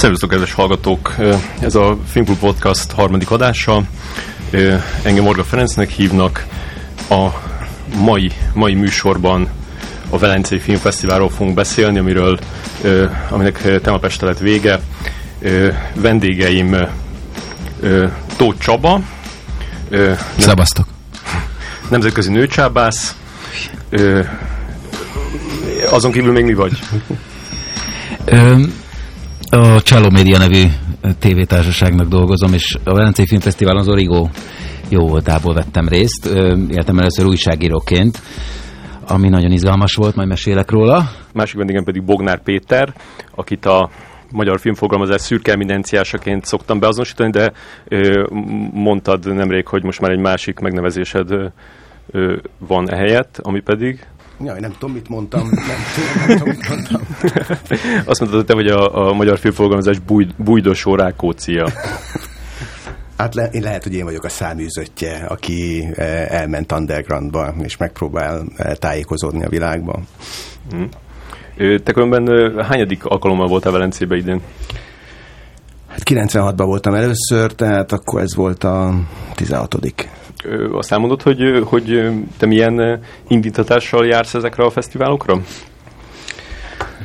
Szervusztok, kedves hallgatók! Ez a Filmklub Podcast harmadik adása. Engem Morga Ferencnek hívnak. A mai, mai műsorban a Velencei Filmfesztiválról fogunk beszélni, amiről, aminek tegnap lett vége. Vendégeim Tóth Csaba. Szevasztok! Nemzetközi nőcsábász. Azon kívül még mi vagy? A Csáló Média nevű tévétársaságnak dolgozom, és a Velencei Filmfesztiválon az Origo jó voltából vettem részt. Éltem először újságíróként, ami nagyon izgalmas volt, majd mesélek róla. Másik vendégem pedig Bognár Péter, akit a magyar filmfogalmazás szürke eminenciásaként szoktam beazonosítani, de ö, mondtad nemrég, hogy most már egy másik megnevezésed van ehelyett, ami pedig... Jaj, nem tudom, mit mondtam. Nem, nem tudom, mit mondtam. Azt mondtad, hogy te vagy a, a magyar filmforgalmazás búj, bújdosó rákócia. Hát le, én lehet, hogy én vagyok a száműzöttje, aki eh, elment undergroundba, és megpróbál eh, tájékozódni a világban. Mm. Te különben hányadik alkalommal voltál Velencébe idén? Hát 96-ban voltam először, tehát akkor ez volt a 16 azt elmondod, hogy, hogy te milyen indítatással jársz ezekre a fesztiválokra?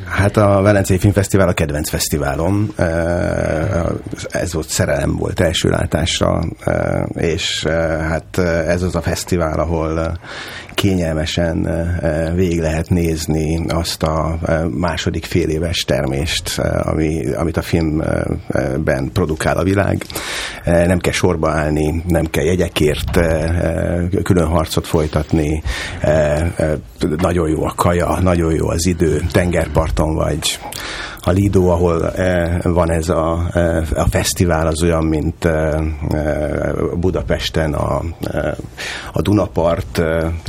Hát a Velencei Filmfesztivál a kedvenc fesztiválom. Ez volt szerelem volt első látásra, és hát ez az a fesztivál, ahol kényelmesen végig lehet nézni azt a második fél éves termést, ami, amit a filmben produkál a világ. Nem kell sorba állni, nem kell jegyekért külön harcot folytatni, nagyon jó a kaja, nagyon jó az idő, tengerparton vagy, a Lido, ahol eh, van ez a, eh, a fesztivál, az olyan, mint eh, Budapesten a, a Dunapart,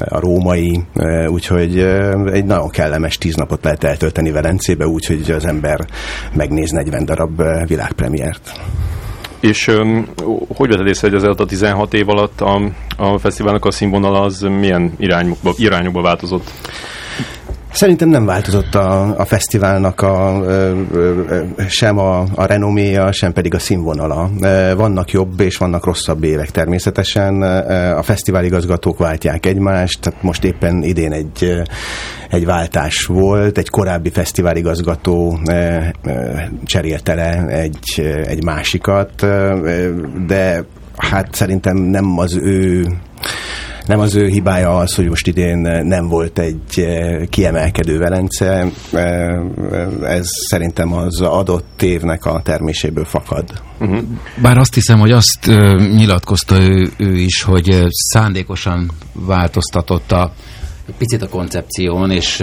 a római, úgyhogy egy nagyon kellemes tíz napot lehet eltölteni Velencébe, úgyhogy az ember megnéz 40 darab világpremiért. És um, hogy vetted észre, hogy az a 16 év alatt a, a fesztiválnak a színvonala az milyen irányokba, irányokba változott? Szerintem nem változott a, a fesztiválnak a, sem a, a renoméja, sem pedig a színvonala. Vannak jobb és vannak rosszabb évek természetesen. A fesztiváligazgatók váltják egymást, most éppen idén egy, egy váltás volt, egy korábbi fesztiváligazgató cserélte le egy, egy másikat, de hát szerintem nem az ő nem az ő hibája az, hogy most idén nem volt egy eh, kiemelkedő Velence. Eh, ez szerintem az adott évnek a terméséből fakad. Uh-huh. Bár azt hiszem, hogy azt nyilatkozta ő, ő is, hogy szándékosan változtatott a picit a koncepción, és,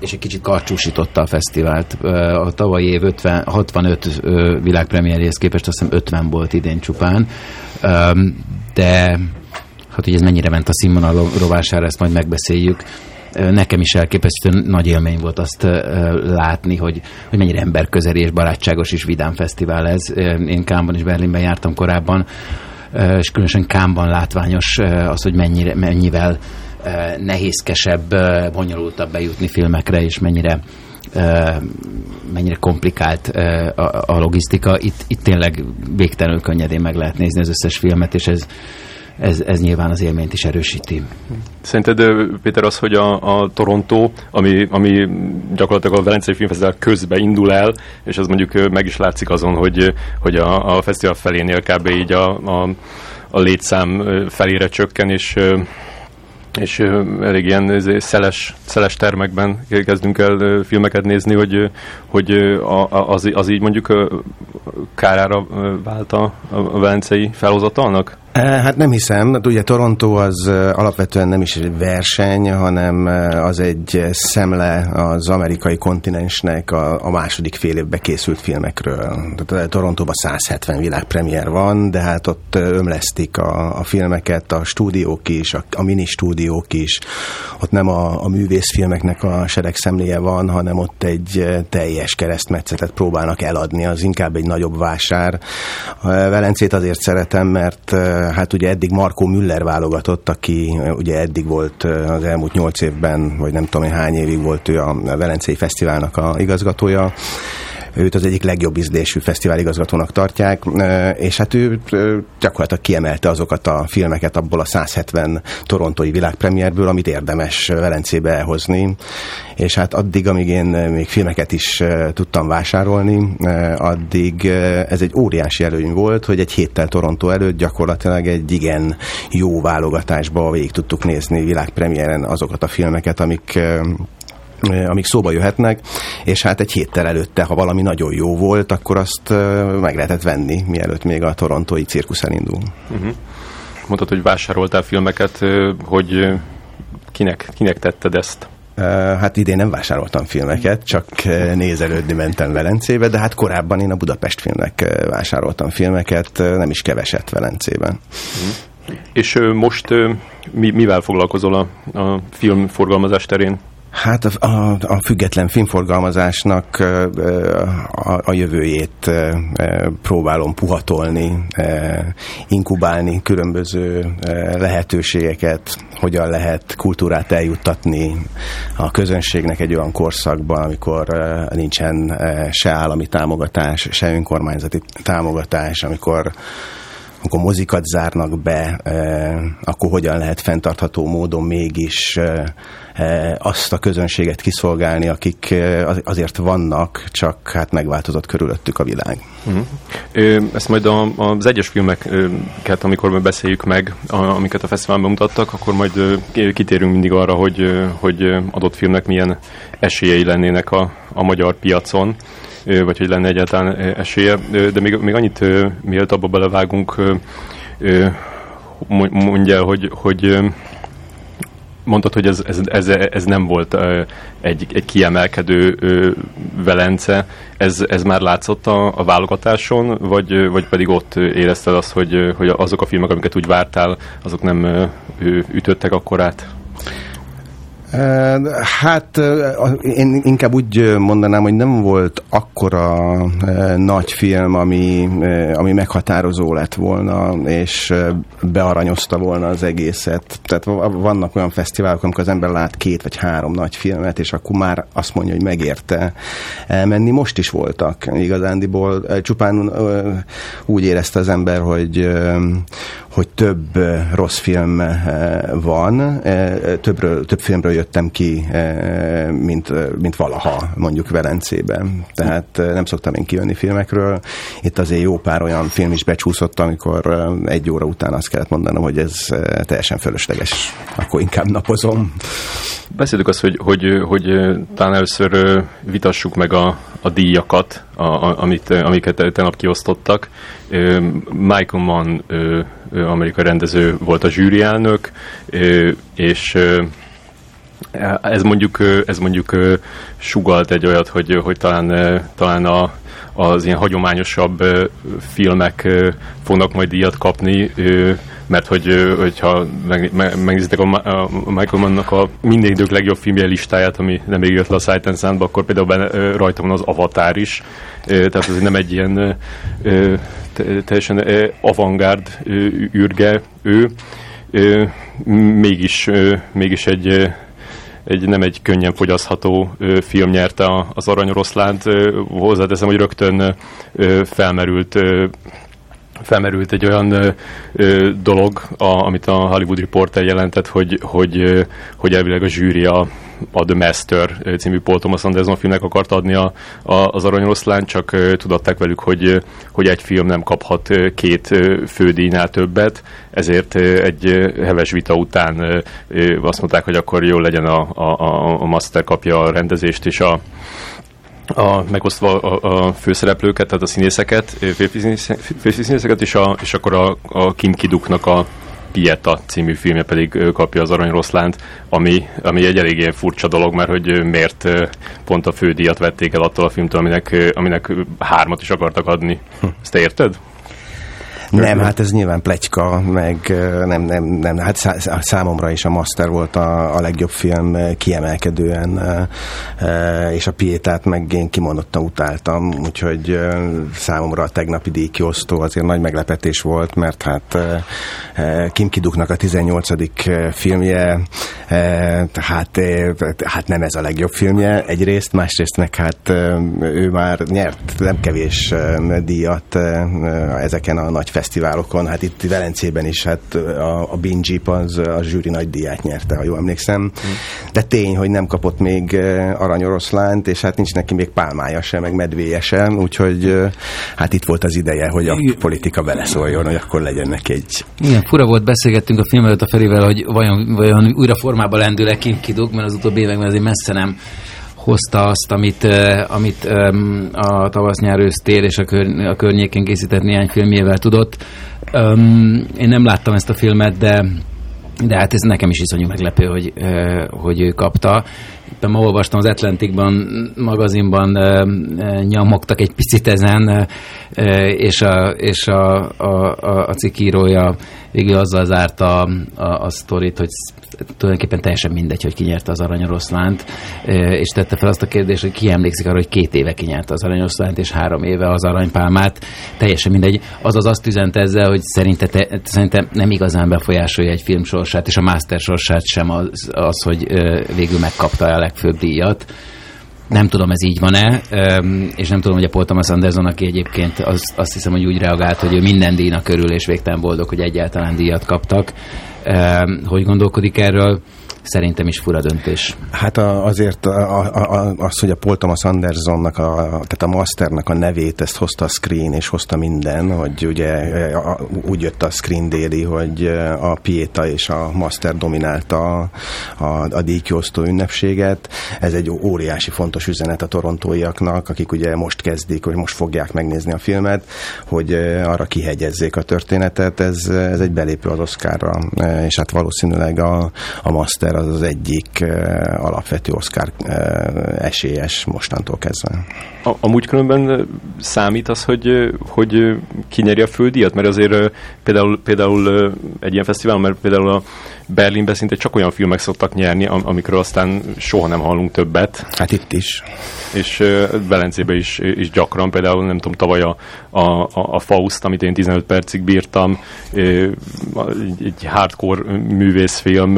és egy kicsit karcsúsította a fesztivált. A tavalyi év 50, 65 világpremierjéhez képest azt hiszem 50 volt idén csupán, de hát hogy ez mennyire ment a színvonal rovására, ezt majd megbeszéljük. Nekem is elképesztő nagy élmény volt azt látni, hogy, hogy mennyire emberközeli és barátságos és vidám fesztivál ez. Én Kámban és Berlinben jártam korábban, és különösen Kámban látványos az, hogy mennyire, mennyivel nehézkesebb, bonyolultabb bejutni filmekre, és mennyire mennyire komplikált a, a logisztika. Itt, itt tényleg végtelenül könnyedén meg lehet nézni az összes filmet, és ez, ez, ez nyilván az élményt is erősíti. Szerinted, Péter, az, hogy a, a Toronto, ami, ami gyakorlatilag a Velencei Filmfesztivál közbe indul el, és az mondjuk meg is látszik azon, hogy, hogy a, a fesztivál felénél kb. így a, a, a létszám felére csökken, és és elég ilyen szeles, szeles termekben kezdünk el filmeket nézni, hogy, hogy az, az így mondjuk kárára vált a, a velencei felhozatalnak? Hát nem hiszem. Hát ugye Toronto az alapvetően nem is egy verseny, hanem az egy szemle az amerikai kontinensnek a, a második fél évben készült filmekről. Tehát Torontóban 170 világpremier van, de hát ott ömlesztik a, a filmeket, a stúdiók is, a, a mini stúdiók is. Ott nem a, a művészfilmeknek a szemléje van, hanem ott egy teljes keresztmetszetet próbálnak eladni. Az inkább egy nagyobb vásár. Velencét azért szeretem, mert hát ugye eddig Markó Müller válogatott, aki ugye eddig volt az elmúlt nyolc évben, vagy nem tudom hány évig volt ő a Velencei Fesztiválnak a igazgatója, őt az egyik legjobb ízlésű fesztiváligazgatónak tartják, és hát ő gyakorlatilag kiemelte azokat a filmeket abból a 170 torontói világpremierből, amit érdemes Velencébe elhozni, és hát addig, amíg én még filmeket is tudtam vásárolni, addig ez egy óriási előny volt, hogy egy héttel Torontó előtt gyakorlatilag egy igen jó válogatásba végig tudtuk nézni világpremieren azokat a filmeket, amik amik szóba jöhetnek, és hát egy héttel előtte, ha valami nagyon jó volt, akkor azt meg lehetett venni, mielőtt még a torontói cirkusz elindul. Uh-huh. Mondtad, hogy vásároltál filmeket, hogy kinek, kinek tetted ezt? Hát idén nem vásároltam filmeket, csak nézelődni mentem Velencébe, de hát korábban én a Budapest filmnek vásároltam filmeket, nem is keveset Velencében. Uh-huh. És most mi, mivel foglalkozol a, a filmforgalmazás terén? Hát a, a, a független filmforgalmazásnak a, a jövőjét próbálom puhatolni, inkubálni különböző lehetőségeket, hogyan lehet kultúrát eljuttatni a közönségnek egy olyan korszakban, amikor nincsen se állami támogatás, se önkormányzati támogatás, amikor amikor mozikat zárnak be, akkor hogyan lehet fenntartható módon mégis azt a közönséget kiszolgálni, akik azért vannak, csak hát megváltozott körülöttük a világ. Uh-huh. Ezt majd a, az egyes filmeket, amikor beszéljük meg, amiket a fesztiválban mutattak, akkor majd kitérünk mindig arra, hogy, hogy adott filmnek milyen esélyei lennének a, a magyar piacon vagy hogy lenne egyáltalán esélye. De még, még annyit, mielőtt abba belevágunk, mondja, hogy, hogy mondtad, hogy ez, ez, ez, ez nem volt egy, egy kiemelkedő Velence. Ez, ez már látszott a, a válogatáson, vagy, vagy pedig ott érezted azt, hogy, hogy azok a filmek, amiket úgy vártál, azok nem ütöttek akkorát? Hát én inkább úgy mondanám, hogy nem volt akkora nagy film, ami, ami meghatározó lett volna, és bearanyozta volna az egészet. Tehát vannak olyan fesztiválok, amikor az ember lát két vagy három nagy filmet, és akkor már azt mondja, hogy megérte menni. Most is voltak igazándiból. Csupán úgy érezte az ember, hogy, hogy több rossz film van, többről, több filmről jöttem ki, mint, mint valaha mondjuk Velencében. Tehát nem szoktam én kijönni filmekről. Itt azért jó pár olyan film is becsúszott, amikor egy óra után azt kellett mondanom, hogy ez teljesen fölösleges. Akkor inkább napozom. Beszéltük azt, hogy, hogy, hogy talán először vitassuk meg a, a díjakat, a, a, amit, amiket tegnap kiosztottak. Michael Mann amerikai rendező volt a zsűrielnök, és ez mondjuk, ez mondjuk sugalt egy olyat, hogy, hogy talán, talán a, az ilyen hagyományosabb filmek fognak majd díjat kapni, mert hogy, hogyha megnézitek a, a Michael Mann-nak a minden idők legjobb filmje listáját, ami nem jött le a Sight and Sound-ba, akkor például benne, rajta van az Avatar is, tehát ez nem egy ilyen teljesen avantgárd űrge ő, mégis, mégis egy egy, nem egy könnyen fogyasztható ö, film nyerte a, az Aranyoroszlánt. Hozzáteszem, hogy rögtön felmerült felmerült egy olyan ö, ö, dolog, a, amit a Hollywood Reporter jelentett, hogy, hogy, ö, hogy elvileg a zsűri a, a The Master című Paul Thomas Anderson filmnek akart adni a, a, az Aranyoroszlán, csak tudatták velük, hogy, hogy egy film nem kaphat két fődíjnál többet, ezért egy heves vita után azt mondták, hogy akkor jól legyen a, a, a Master kapja a rendezést és a, a, megosztva a, a főszereplőket, tehát a színészeket, férfi színészeket, és, a, és akkor a, a Kim Kiduknak a Pieta című filmje pedig kapja az Aranyroszlánt, ami, ami egy eléggé furcsa dolog, mert hogy miért pont a fődíjat vették el attól a filmtől, aminek, aminek hármat is akartak adni. Ezt érted? Nem, hát ez nyilván plegyka, meg nem, nem, nem, hát számomra is a Master volt a, a legjobb film kiemelkedően, és a Pietát meg én kimondottan utáltam, úgyhogy számomra a tegnapi díjkiosztó azért nagy meglepetés volt, mert hát Kim Kiduknak a 18. filmje, hát, hát nem ez a legjobb filmje egyrészt, másrészt meg hát ő már nyert nem kevés díjat ezeken a nagy fesztiválokon, hát itt Velencében is, hát a, a Jeep az a zsűri nagy díját nyerte, ha jól emlékszem, de tény, hogy nem kapott még aranyoroszlánt, és hát nincs neki még pálmája se, meg medvéje sem, úgyhogy hát itt volt az ideje, hogy a politika beleszóljon, hogy akkor legyen neki egy... Igen, fura volt, beszélgettünk a film előtt a Ferivel, hogy vajon, vajon újra formába lendül-e Kim Kiduk, mert az utóbbi években azért messze nem hozta azt, amit, amit a tavasz-nyár ősztér és a, kör, a környékén készített néhány filmjével tudott. Én nem láttam ezt a filmet, de de hát ez nekem is iszonyú meglepő, hogy, hogy ő kapta. Éppen ma olvastam az Atlanticban magazinban nyomogtak egy picit ezen, és a, és a, a, a, a cikírója végül azzal zárta a, a, a sztorit, hogy tulajdonképpen teljesen mindegy, hogy kinyerte az aranyoroszlánt, és tette fel azt a kérdést, hogy ki emlékszik arra, hogy két éve kinyerte az aranyoroszlánt, és három éve az aranypálmát. Teljesen mindegy. Azaz azt üzent ezzel, hogy szerinte, te, szerinte nem igazán befolyásolja egy film sorsát, és a master sorsát sem az, az hogy végül megkapta a legfőbb díjat. Nem tudom, ez így van-e, és nem tudom, hogy a Paul Thomas Anderson, aki egyébként az, azt hiszem, hogy úgy reagált, hogy ő minden díjnak körül, és végtelen boldog, hogy egyáltalán díjat kaptak. Hogy gondolkodik erről? Szerintem is fura döntés. Hát a, azért a, a, az, hogy a Paul Thomas Andersonnak, a, tehát a Masternek a nevét, ezt hozta a Screen, és hozta minden, hogy ugye a, úgy jött a Screen déli, hogy a Pieta és a Master dominálta a, a, a díjkiosztó ünnepséget. Ez egy óriási fontos üzenet a torontóiaknak, akik ugye most kezdik, hogy most fogják megnézni a filmet, hogy arra kihegyezzék a történetet. Ez, ez egy belépő az Oscarra, és hát valószínűleg a, a Master Oscar az az egyik alapvető Oscar esélyes mostantól kezdve. A, amúgy különben számít az, hogy, hogy kinyeri a földiat? Mert azért például, például egy ilyen fesztivál, mert például a Berlinben szinte csak olyan filmek szoktak nyerni, amikről aztán soha nem hallunk többet. Hát itt is. És uh, Velencébe is, is gyakran, például nem tudom, tavaly a, a, a Faust, amit én 15 percig bírtam, egy, egy hardcore művészfilm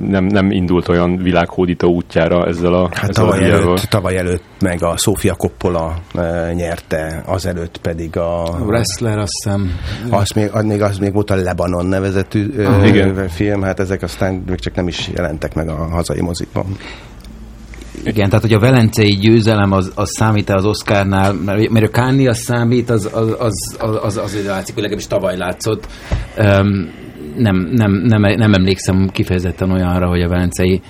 nem, nem indult olyan világhódító útjára ezzel a Hát ezzel tavaly, a előtt, tavaly előtt meg a Sofia Coppola e, nyerte, azelőtt pedig a... a Wrestler, azt hiszem. Az még, az még, az még volt a Lebanon nevezetű uh, Igen. film, hát ezek aztán még csak nem is jelentek meg a hazai mozikban. Igen, tehát hogy a velencei győzelem az, az számít az Oscarnál, mert a Káni az számít, az, az, az, az, az, az látszik, hogy legalábbis tavaly látszott. Um, nem, nem, nem, nem emlékszem kifejezetten olyanra, hogy a velencei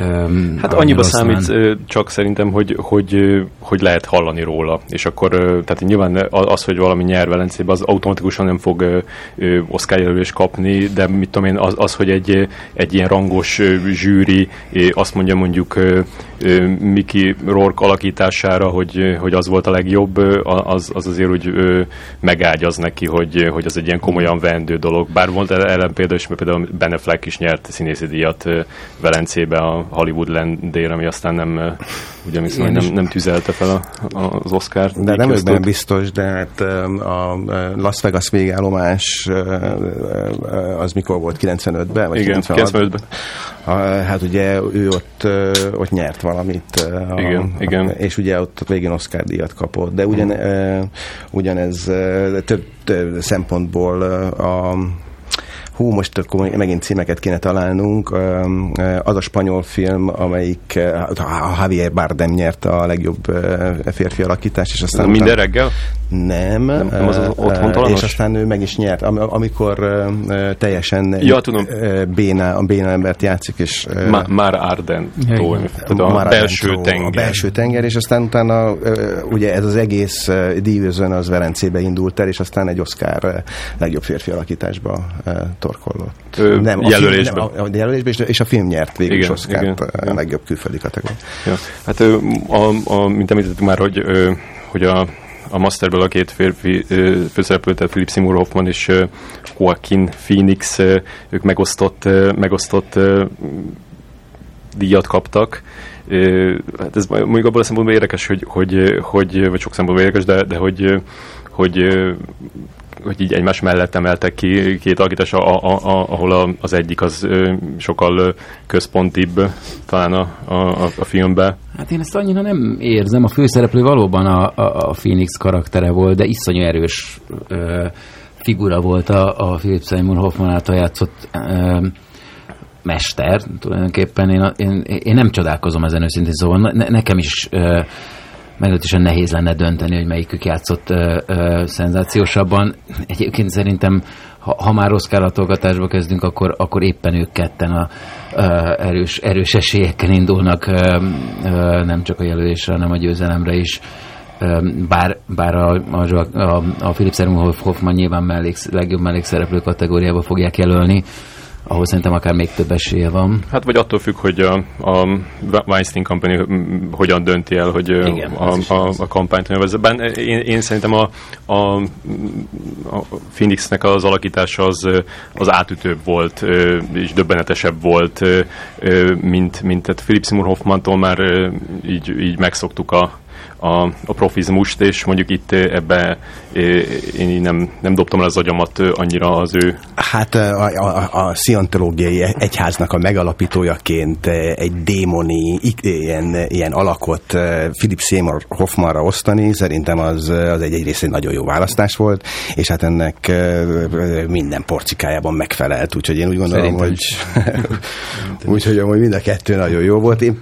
Um, hát annyiba számít van. csak szerintem, hogy, hogy, hogy lehet hallani róla, és akkor tehát nyilván az, hogy valami nyer Velencébe, az automatikusan nem fog Oscar jelölést kapni, de mit tudom én, az, az hogy egy, egy ilyen rangos zsűri azt mondja mondjuk Miki Rourke alakítására, hogy, hogy az volt a legjobb, az, az azért úgy megágyaz neki, hogy, hogy az egy ilyen komolyan vendő dolog. Bár volt ellen példa is, mert például Ben Affleck is nyert színészi díjat Velencébe a Hollywood Landér, ami aztán nem, ugye viszont nem, nem tüzelte fel a, a, az Oscar. De nem benne biztos, de hát a Las Vegas végállomás az mikor volt? 95-ben? Vagy Igen, 95-ben. Hát ugye ő ott, ott nyert valamit. Igen, a, igen. És ugye ott, ott végén Oscar díjat kapott. De ugyan, hmm. ugyanez több, több szempontból a hú, most akkor megint címeket kéne találnunk. Az a spanyol film, amelyik a Javier Bardem nyerte a legjobb férfi alakítást, és aztán... Minden reggel? Nem. Nem, nem az, az És aztán ő meg is nyert. amikor teljesen ja, tudom. béna, a béna embert játszik, és... Ma, már Arden a, a belső tenger. A belső tenger, és aztán utána ugye ez az egész díjőzön az Velencébe indult el, és aztán egy Oscar legjobb férfi alakításba torkollott. Ö, nem, jelölésben. A, film, nem, a, jelölésben, és a film nyert végül igen, is igen, a legjobb külföldi kategória. Ja. Hát a, a, mint említettük már, hogy, hogy a a Masterből a két férfi főszereplő, tehát Philip Seymour Hoffman és Joaquin Phoenix, ők megosztott, megosztott díjat kaptak. Hát ez mondjuk abból a szempontból érdekes, hogy, hogy, hogy vagy sok szempontból érdekes, de, de hogy, hogy hogy így egymás mellett emeltek ki két alakítás, a, a, a, ahol az egyik az sokkal központibb talán a, a, a filmben. Hát én ezt annyira nem érzem. A főszereplő valóban a, a, a Phoenix karaktere volt, de iszonyú erős ö, figura volt a, a Philip Seymour Hoffman által játszott ö, mester, tulajdonképpen én, én, én nem csodálkozom ezen őszintén, szóval ne, nekem is ö, meglehetősen nehéz lenne dönteni, hogy melyikük játszott ö, ö, szenzációsabban. Egyébként szerintem, ha, ha már Oscar latolgatásba kezdünk, akkor, akkor éppen ők ketten a, ö, erős, erős esélyekkel indulnak ö, ö, nem csak a jelölésre, hanem a győzelemre is. Bár, bár a, a, a, a Philip Seymour Hoffman nyilván mellék, legjobb mellékszereplő kategóriába fogják jelölni, ahol szerintem akár még több esélye van. Hát vagy attól függ, hogy a, a Weinstein Company hogyan dönti el, hogy Igen, a, a, a kampányt nevezze. Én, én szerintem a, a, a Phoenixnek az alakítása az, az átütőbb volt, és döbbenetesebb volt, mint, mint tehát Philip Seymour Hoffmantól már így, így megszoktuk a, a, a profizmust, és mondjuk itt ebbe én nem, nem dobtam el az agyamat annyira az ő. Hát a, a, a sziontológiai egyháznak a megalapítójaként egy démoni ilyen, ilyen alakot Philip Seymour Hoffmanra osztani, szerintem az, az egy egyrészt egy nagyon jó választás volt, és hát ennek minden porcikájában megfelelt, úgyhogy én úgy gondolom, Szerintem hogy úgyhogy hogy mind a kettő nagyon jó volt. Én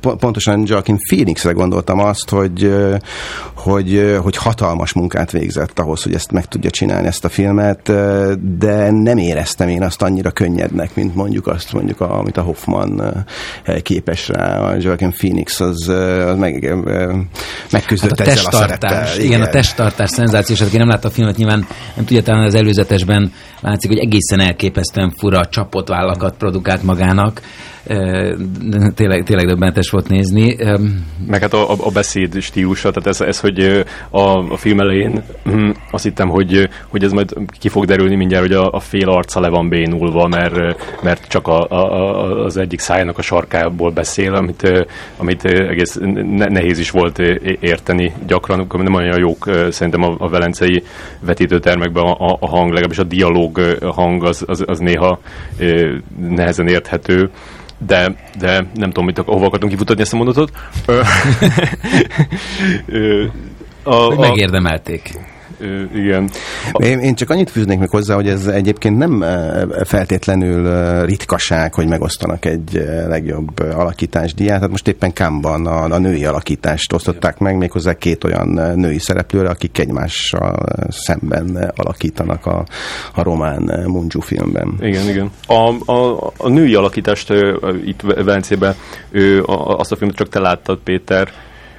pontosan Joaquin Phoenixre gondoltam azt, hogy, hogy, hogy hatalmas munkát végzett ahhoz, hogy ezt meg tudja csinálni, ezt a filmet, de nem éreztem én azt annyira könnyednek, mint mondjuk azt mondjuk, amit a Hoffman képes rá, a Joaquin Phoenix az, az meg, megküzdött hát a ezzel a szereptel. Igen, igen, a testtartás szenzációs, aki nem látta a filmet, nyilván nem tudja talán az előzetesben látszik, hogy egészen elképesztően fura csapott vállakat produkált magának, tényleg, tényleg döbbenetes volt nézni. Meg hát a, a beszéd stílusa, tehát ez, ez hogy a, a film elején hm, azt hittem, hogy, hogy ez majd ki fog derülni mindjárt, hogy a, a fél arca le van bénulva, mert, mert csak a, a, az egyik szájának a sarkából beszél, amit, amit egész nehéz is volt érteni gyakran, nem olyan jók szerintem a, a velencei vetítőtermekben a, a hang, legalábbis a dialóg hang az, az, az néha nehezen érthető de, de nem tudom, mit, hova akartunk kifutatni ezt a mondatot. a, a, megérdemelték igen. Én, én csak annyit fűznék még hozzá, hogy ez egyébként nem feltétlenül ritkaság, hogy megosztanak egy legjobb alakítás díját. Hát most éppen Kámban a, a női alakítást osztották meg, méghozzá két olyan női szereplőre, akik egymással szemben alakítanak a, a román Munju filmben. Igen, igen. A, a, a női alakítást itt Velencében azt a filmet csak te láttad, Péter,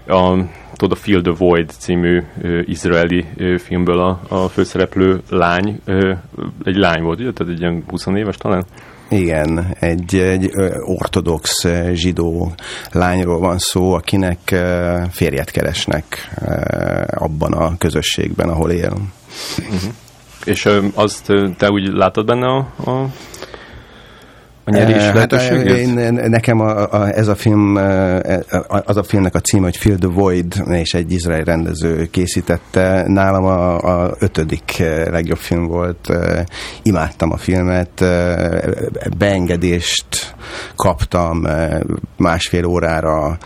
a tudod, a Field the Void című ö, izraeli ö, filmből a, a főszereplő lány, ö, egy lány volt, ugye? Tehát egy ilyen 20 éves talán? Igen, egy, egy ortodox zsidó lányról van szó, akinek férjet keresnek abban a közösségben, ahol él. Uh-huh. És azt te úgy látod benne a, a a nyerés hát, lehetőségét? Én, nekem a, a, ez a film, az a filmnek a címe, hogy Fill the Void, és egy izraeli rendező készítette. Nálam a, a ötödik legjobb film volt. Imádtam a filmet, beengedést kaptam másfél órára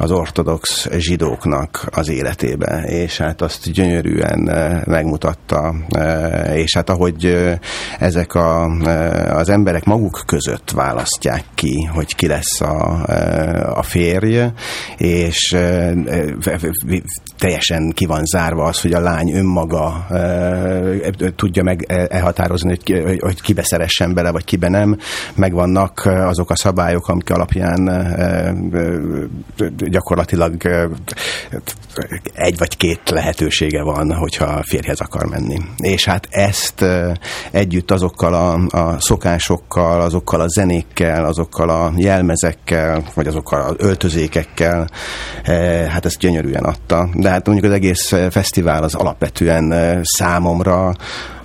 az ortodox zsidóknak az életébe, és hát azt gyönyörűen eh, megmutatta, eh, és hát ahogy eh, ezek a, az emberek maguk között választják ki, hogy ki lesz a, a férj, és teljesen ki van zárva az, hogy a lány önmaga tudja meg elhatározni, hogy, ki, hogy kibe szeressen bele, vagy kibe nem. Megvannak azok a szabályok, amik alapján gyakorlatilag egy vagy két lehetősége van, hogyha férjhez akar menni. És hát ezt együtt azokkal a, a szokásokkal, azokkal a zenékkel, azokkal a jelmezekkel, vagy azokkal az öltözékekkel, hát ezt gyönyörűen adta. De hát mondjuk az egész fesztivál az alapvetően számomra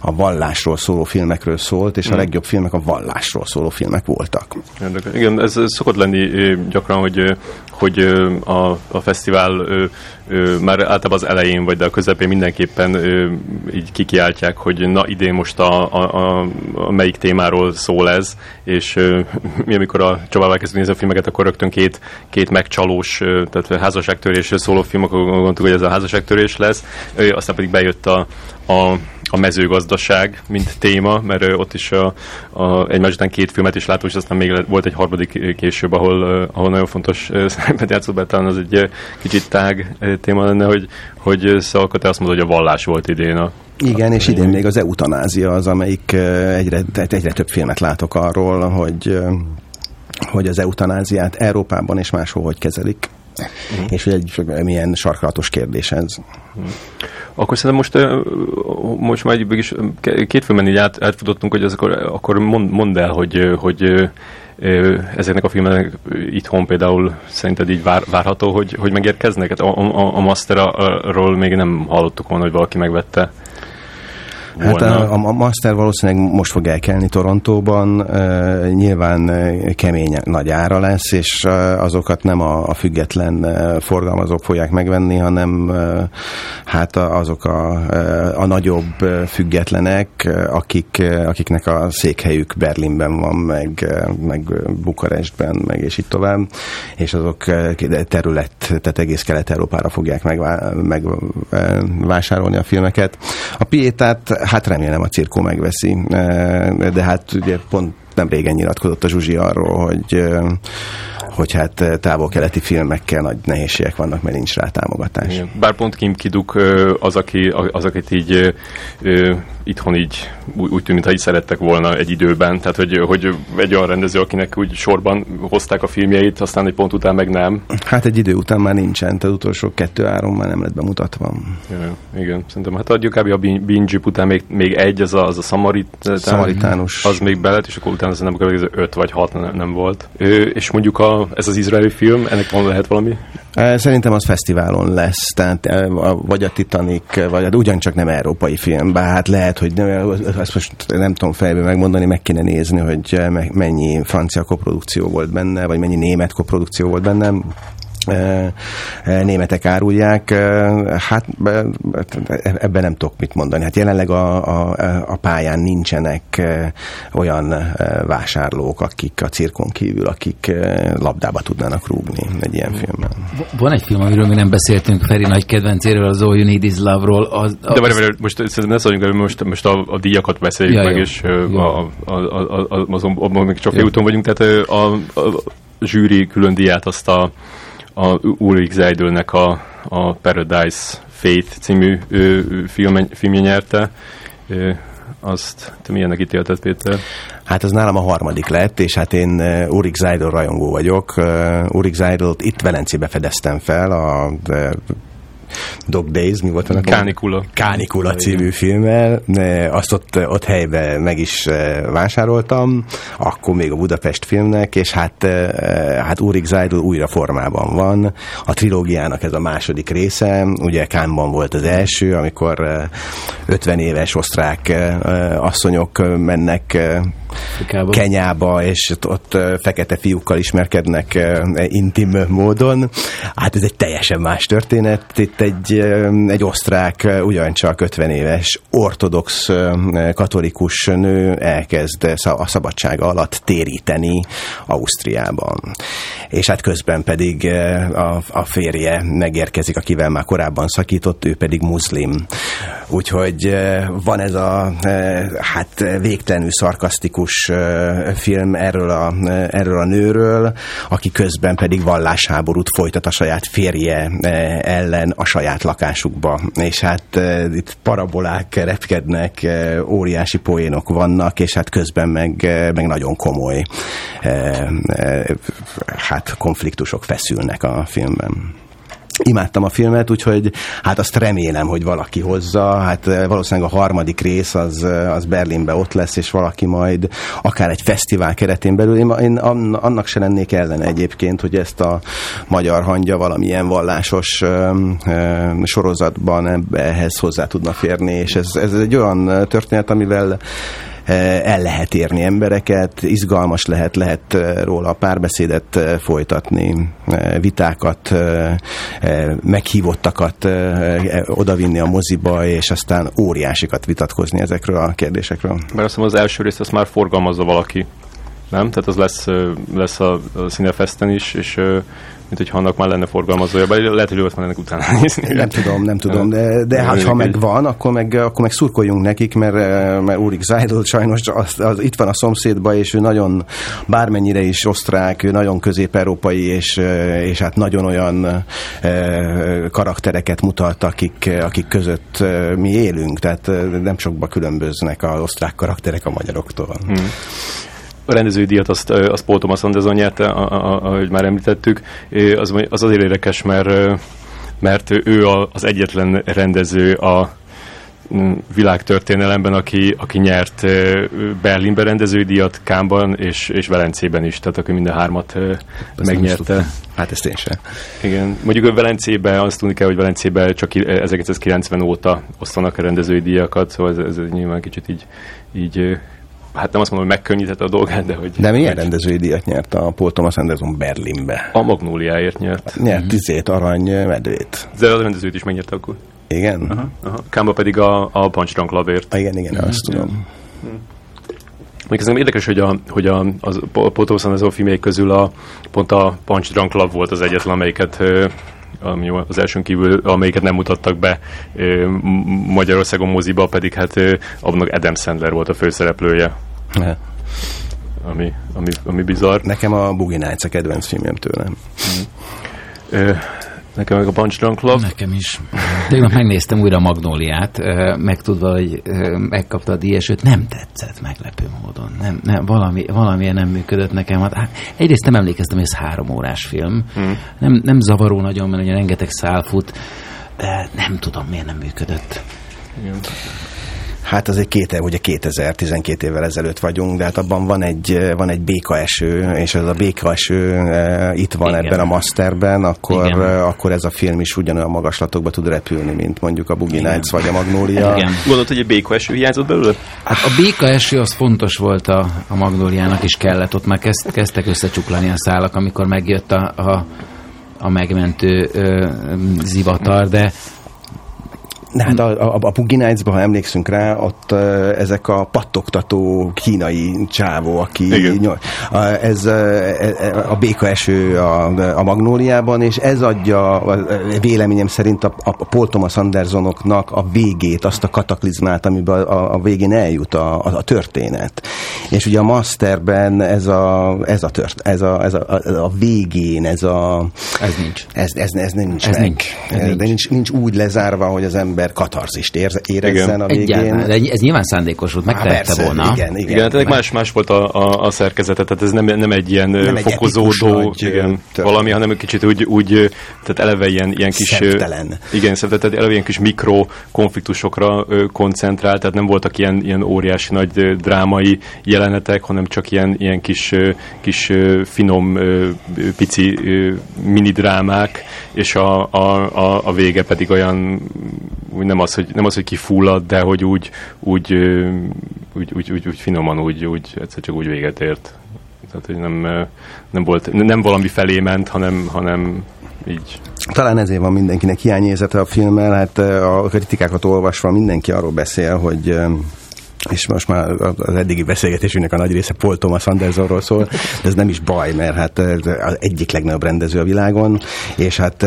a vallásról szóló filmekről szólt, és a mm. legjobb filmek a vallásról szóló filmek voltak. Igen, ez szokott lenni gyakran, hogy hogy a, a fesztivál már általában az elején, vagy de a közepén mindenképpen így kikiáltják, hogy na idén most a, a, a, a melyik témáról szól ez, és mi amikor a Csabával kezdtünk nézni a filmeket, akkor rögtön két, két megcsalós, tehát házasságtörés szóló film, akkor gondoltuk, hogy ez a házasságtörés lesz, aztán pedig bejött a, a a mezőgazdaság, mint téma, mert ott is a, a, egymás után két filmet is látunk, és aztán még volt egy harmadik később, ahol, ahol nagyon fontos szerepet játszott be, talán az egy kicsit tág téma lenne, hogy, hogy szóval te azt mondod, hogy a vallás volt idén a igen, és idén még az eutanázia az, amelyik egyre, egyre több filmet látok arról, hogy hogy az eutanáziát Európában és máshol hogy kezelik. Mm. És hogy egy milyen sarkalatos kérdés ez. Mm. Akkor szerintem most, most már is két filmen így át, átfutottunk, hogy az akkor, akkor mond, mondd el, hogy, hogy ezeknek a filmeknek itthon például szerinted így vár, várható, hogy, hogy megérkeznek? Hát a, a, a Masterról még nem hallottuk volna, hogy valaki megvette. Hát a, a Master valószínűleg most fog elkelni Torontóban, nyilván kemény nagy ára lesz, és azokat nem a, a független forgalmazók fogják megvenni, hanem hát azok a, a nagyobb függetlenek, akik, akiknek a székhelyük Berlinben van, meg, meg Bukarestben, meg és itt tovább, és azok terület, tehát egész Kelet-Európára fogják megvásárolni meg, a filmeket. A Piétát hát remélem a cirkó megveszi, de hát ugye pont nem régen nyilatkozott a Zsuzsi arról, hogy hogy hát távol-keleti filmekkel nagy nehézségek vannak, mert nincs rá támogatás. Igen. Bár pont Kim Kiduk az, aki, az akit így itthon így úgy, úgy tűnt, mintha így szerettek volna egy időben, tehát hogy, hogy egy olyan rendező, akinek úgy sorban hozták a filmjeit, aztán egy pont után meg nem. Hát egy idő után már nincsen, tehát utolsó kettő-három már nem lett bemutatva. Ja, igen, szerintem hát adjuk kb. a Binge után még, még egy, az a, az a Samarit, Szamaritánus. Az még belet, és akkor utána az nem az öt vagy hat nem, nem volt. Ö, és mondjuk a, ez az izraeli film, ennek van lehet valami? Szerintem az fesztiválon lesz, tehát vagy a Titanic, vagy hát ugyancsak nem európai film, bár hát lehet, hogy nem, ezt most nem tudom fejből megmondani, meg kéne nézni, hogy mennyi francia koprodukció volt benne, vagy mennyi német koprodukció volt benne németek árulják. Hát ebben nem tudok mit mondani. Hát jelenleg a, a, a pályán nincsenek olyan vásárlók, akik a cirkon kívül, akik labdába tudnának rúgni egy ilyen filmben. Van egy film, amiről mi nem beszéltünk, Feri nagy kedvencéről, az All You Need Is Love-ról. Az, az... De várj, várj, most szerintem ne szóljunk, most, most a, a díjakat beszéljük ja, meg, jó. és jó. A, a, a, a, azon, azon még csak úton vagyunk, tehát a, a, a zsűri külön díját azt a a Ulrich Zeidlnek a, a Paradise Fate című ő, filmje, filmje nyerte. Ő, azt te milyennek ítélted, Péter? Hát ez nálam a harmadik lett, és hát én Ulrich Zeidl rajongó vagyok. Ulrich Zeidl-t itt Velencébe fedeztem fel, a Dog Days, mi volt annak? Kánikula. Kánikula című filmmel. Azt ott, ott helyben meg is vásároltam, akkor még a Budapest filmnek, és hát, hát Ulrich Zeidl újra formában van. A trilógiának ez a második része, ugye Kánban volt az első, amikor 50 eh, éves osztrák asszonyok mennek Afrikába. Kenyába, és ott fekete fiúkkal ismerkednek intim módon. Hát ez egy teljesen más történet. Itt egy, egy osztrák, ugyancsak 50 éves, ortodox katolikus nő elkezd a szabadsága alatt téríteni Ausztriában. És hát közben pedig a, a férje megérkezik, akivel már korábban szakított, ő pedig muszlim. Úgyhogy van ez a hát végtelenül szarkasztikus film erről a, erről a nőről, aki közben pedig vallásháborút folytat a saját férje ellen a saját lakásukba. És hát itt parabolák repkednek, óriási poénok vannak, és hát közben meg, meg nagyon komoly hát konfliktusok feszülnek a filmben imádtam a filmet, úgyhogy hát azt remélem, hogy valaki hozza. Hát valószínűleg a harmadik rész az, az Berlinbe ott lesz, és valaki majd akár egy fesztivál keretén belül. Én, annak se lennék ellene egyébként, hogy ezt a magyar hangja valamilyen vallásos sorozatban ehhez hozzá tudna férni, és ez, ez egy olyan történet, amivel Eh, el lehet érni embereket, izgalmas lehet, lehet eh, róla párbeszédet eh, folytatni, vitákat, meghívottakat odavinni a moziba, és aztán óriásikat vitatkozni ezekről a kérdésekről. Mert azt az első részt azt már forgalmazza valaki, nem? Tehát az lesz, lesz a, a Cinefesten is, és mint hogyha annak már lenne forgalmazója, vagy lehet, hogy őt már ennek utána nézni. Nem tudom, nem tudom, de, de hát, ha meg van, akkor meg, akkor meg szurkoljunk nekik, mert, mert Úrik Zajdl sajnos az, az, itt van a szomszédba, és ő nagyon, bármennyire is osztrák, ő nagyon közép-európai, és, és hát nagyon olyan karaktereket mutat, akik, akik között mi élünk, tehát nem sokba különböznek az osztrák karakterek a magyaroktól. Hmm a rendezői azt, azt Paul Thomas Anderson nyerte, ahogy már említettük. Az, az azért érdekes, mert, mert ő az egyetlen rendező a világtörténelemben, aki, aki nyert Berlinbe rendezői díjat, Kámban és, és Velencében is, tehát aki minden hármat Ezt megnyerte. Hát ezt én sem. Igen. Mondjuk a Velencében, azt tudni kell, hogy Velencében csak 1990 óta osztanak a rendezői díjakat, szóval ez, ez nyilván kicsit így, így hát nem azt mondom, hogy megkönnyítette a dolgát, de hogy... De milyen hogy... rendezői díjat nyert a Paul Thomas Anderson Berlinbe? A Magnóliáért nyert. Nyert mm-hmm. tizét, arany medvét. De a rendezőt is megnyerte akkor. Igen? Aha, aha. Kámba pedig a, a Punch Drunk Love-ért. Ah, igen, igen, azt tudom. Mm. Még ez nem érdekes, hogy a, hogy a, az Thomas Anderson filmjei közül a, pont a Punch Drunk Love volt az egyetlen, amelyiket ami az elsőn kívül, amelyiket nem mutattak be Magyarországon moziba, pedig hát abban Adam Sandler volt a főszereplője. Ne. Ami, ami, ami bizarr. Nekem a Boogie Nights a kedvenc filmjem tőlem. Mm. Nekem meg a Punch Drunk Love. Nekem is. Tegnap megnéztem újra a Magnóliát, megtudva, hogy megkapta a díjas, őt nem tetszett meglepő módon. Nem, nem, valami, valamilyen nem működött nekem. Hát, egyrészt nem emlékeztem, hogy ez három órás film. Hmm. Nem, nem zavaró nagyon, mert ugye rengeteg szál fut, de nem tudom, miért nem működött. Igen. Hát az egy két, ugye 2012 évvel ezelőtt vagyunk, de hát abban van egy, van egy békaeső, és ez a békaeső e, itt van Igen. ebben a masterben, akkor, e, akkor ez a film is ugyanolyan magaslatokba tud repülni, mint mondjuk a Boogie Nights vagy a Magnólia. Igen. Gondolod, hogy egy békaeső hiányzott belőle? Hát a békaeső az fontos volt a, a Magnóliának is kellett, ott már kezd, kezdtek összecsuklani a szálak, amikor megjött a, a a megmentő ö, zivatar, de de hát a, a, a Boogie Nights-ba, ha emlékszünk rá, ott ezek a pattogtató kínai csávó, aki nyol, a, ez uh, a békaeső a, a Magnóliában, és ez adja véleményem szerint a, a Paul Thomas Andersonoknak a végét, azt a kataklizmát, amiben a, a végén eljut a, a, a történet. És ugye a Masterben ez a, ez a, tört, ez a, ez a, a, a végén, ez a... Ez nincs. Ez, ez, ez nincs ez meg. Nincs. Ez de nincs. nincs, nincs úgy lezárva, hogy az ember katarzist érezzen igen. a végén. Egyáltalán. De ez nyilván szándékos volt, megtehette volna. Igen, igen. igen tehát más, más volt a, a, a szerkezete, tehát ez nem, nem egy ilyen nem fokozódó egy igen, valami, hanem kicsit úgy, úgy tehát eleve ilyen, ilyen kis... Szemtelen. Igen, szemtelen, tehát eleve ilyen kis mikro konfliktusokra koncentrált, tehát nem voltak ilyen, ilyen óriási nagy drámai jelenetek, hanem csak ilyen, ilyen kis, kis finom, pici mini drámák, és a, a, a, a vége pedig olyan, úgy nem az, hogy, nem az, hogy kifullad, de hogy úgy, úgy, úgy, úgy, úgy, úgy finoman, úgy, úgy egyszer csak úgy véget ért. Tehát, hogy nem, nem, volt, nem valami felé ment, hanem, hanem így. Talán ezért van mindenkinek hiányérzete a filmmel, hát a kritikákat olvasva mindenki arról beszél, hogy és most már az eddigi beszélgetésünknek a nagy része Paul Thomas Andersonról szól, de ez nem is baj, mert hát az egyik legnagyobb rendező a világon, és hát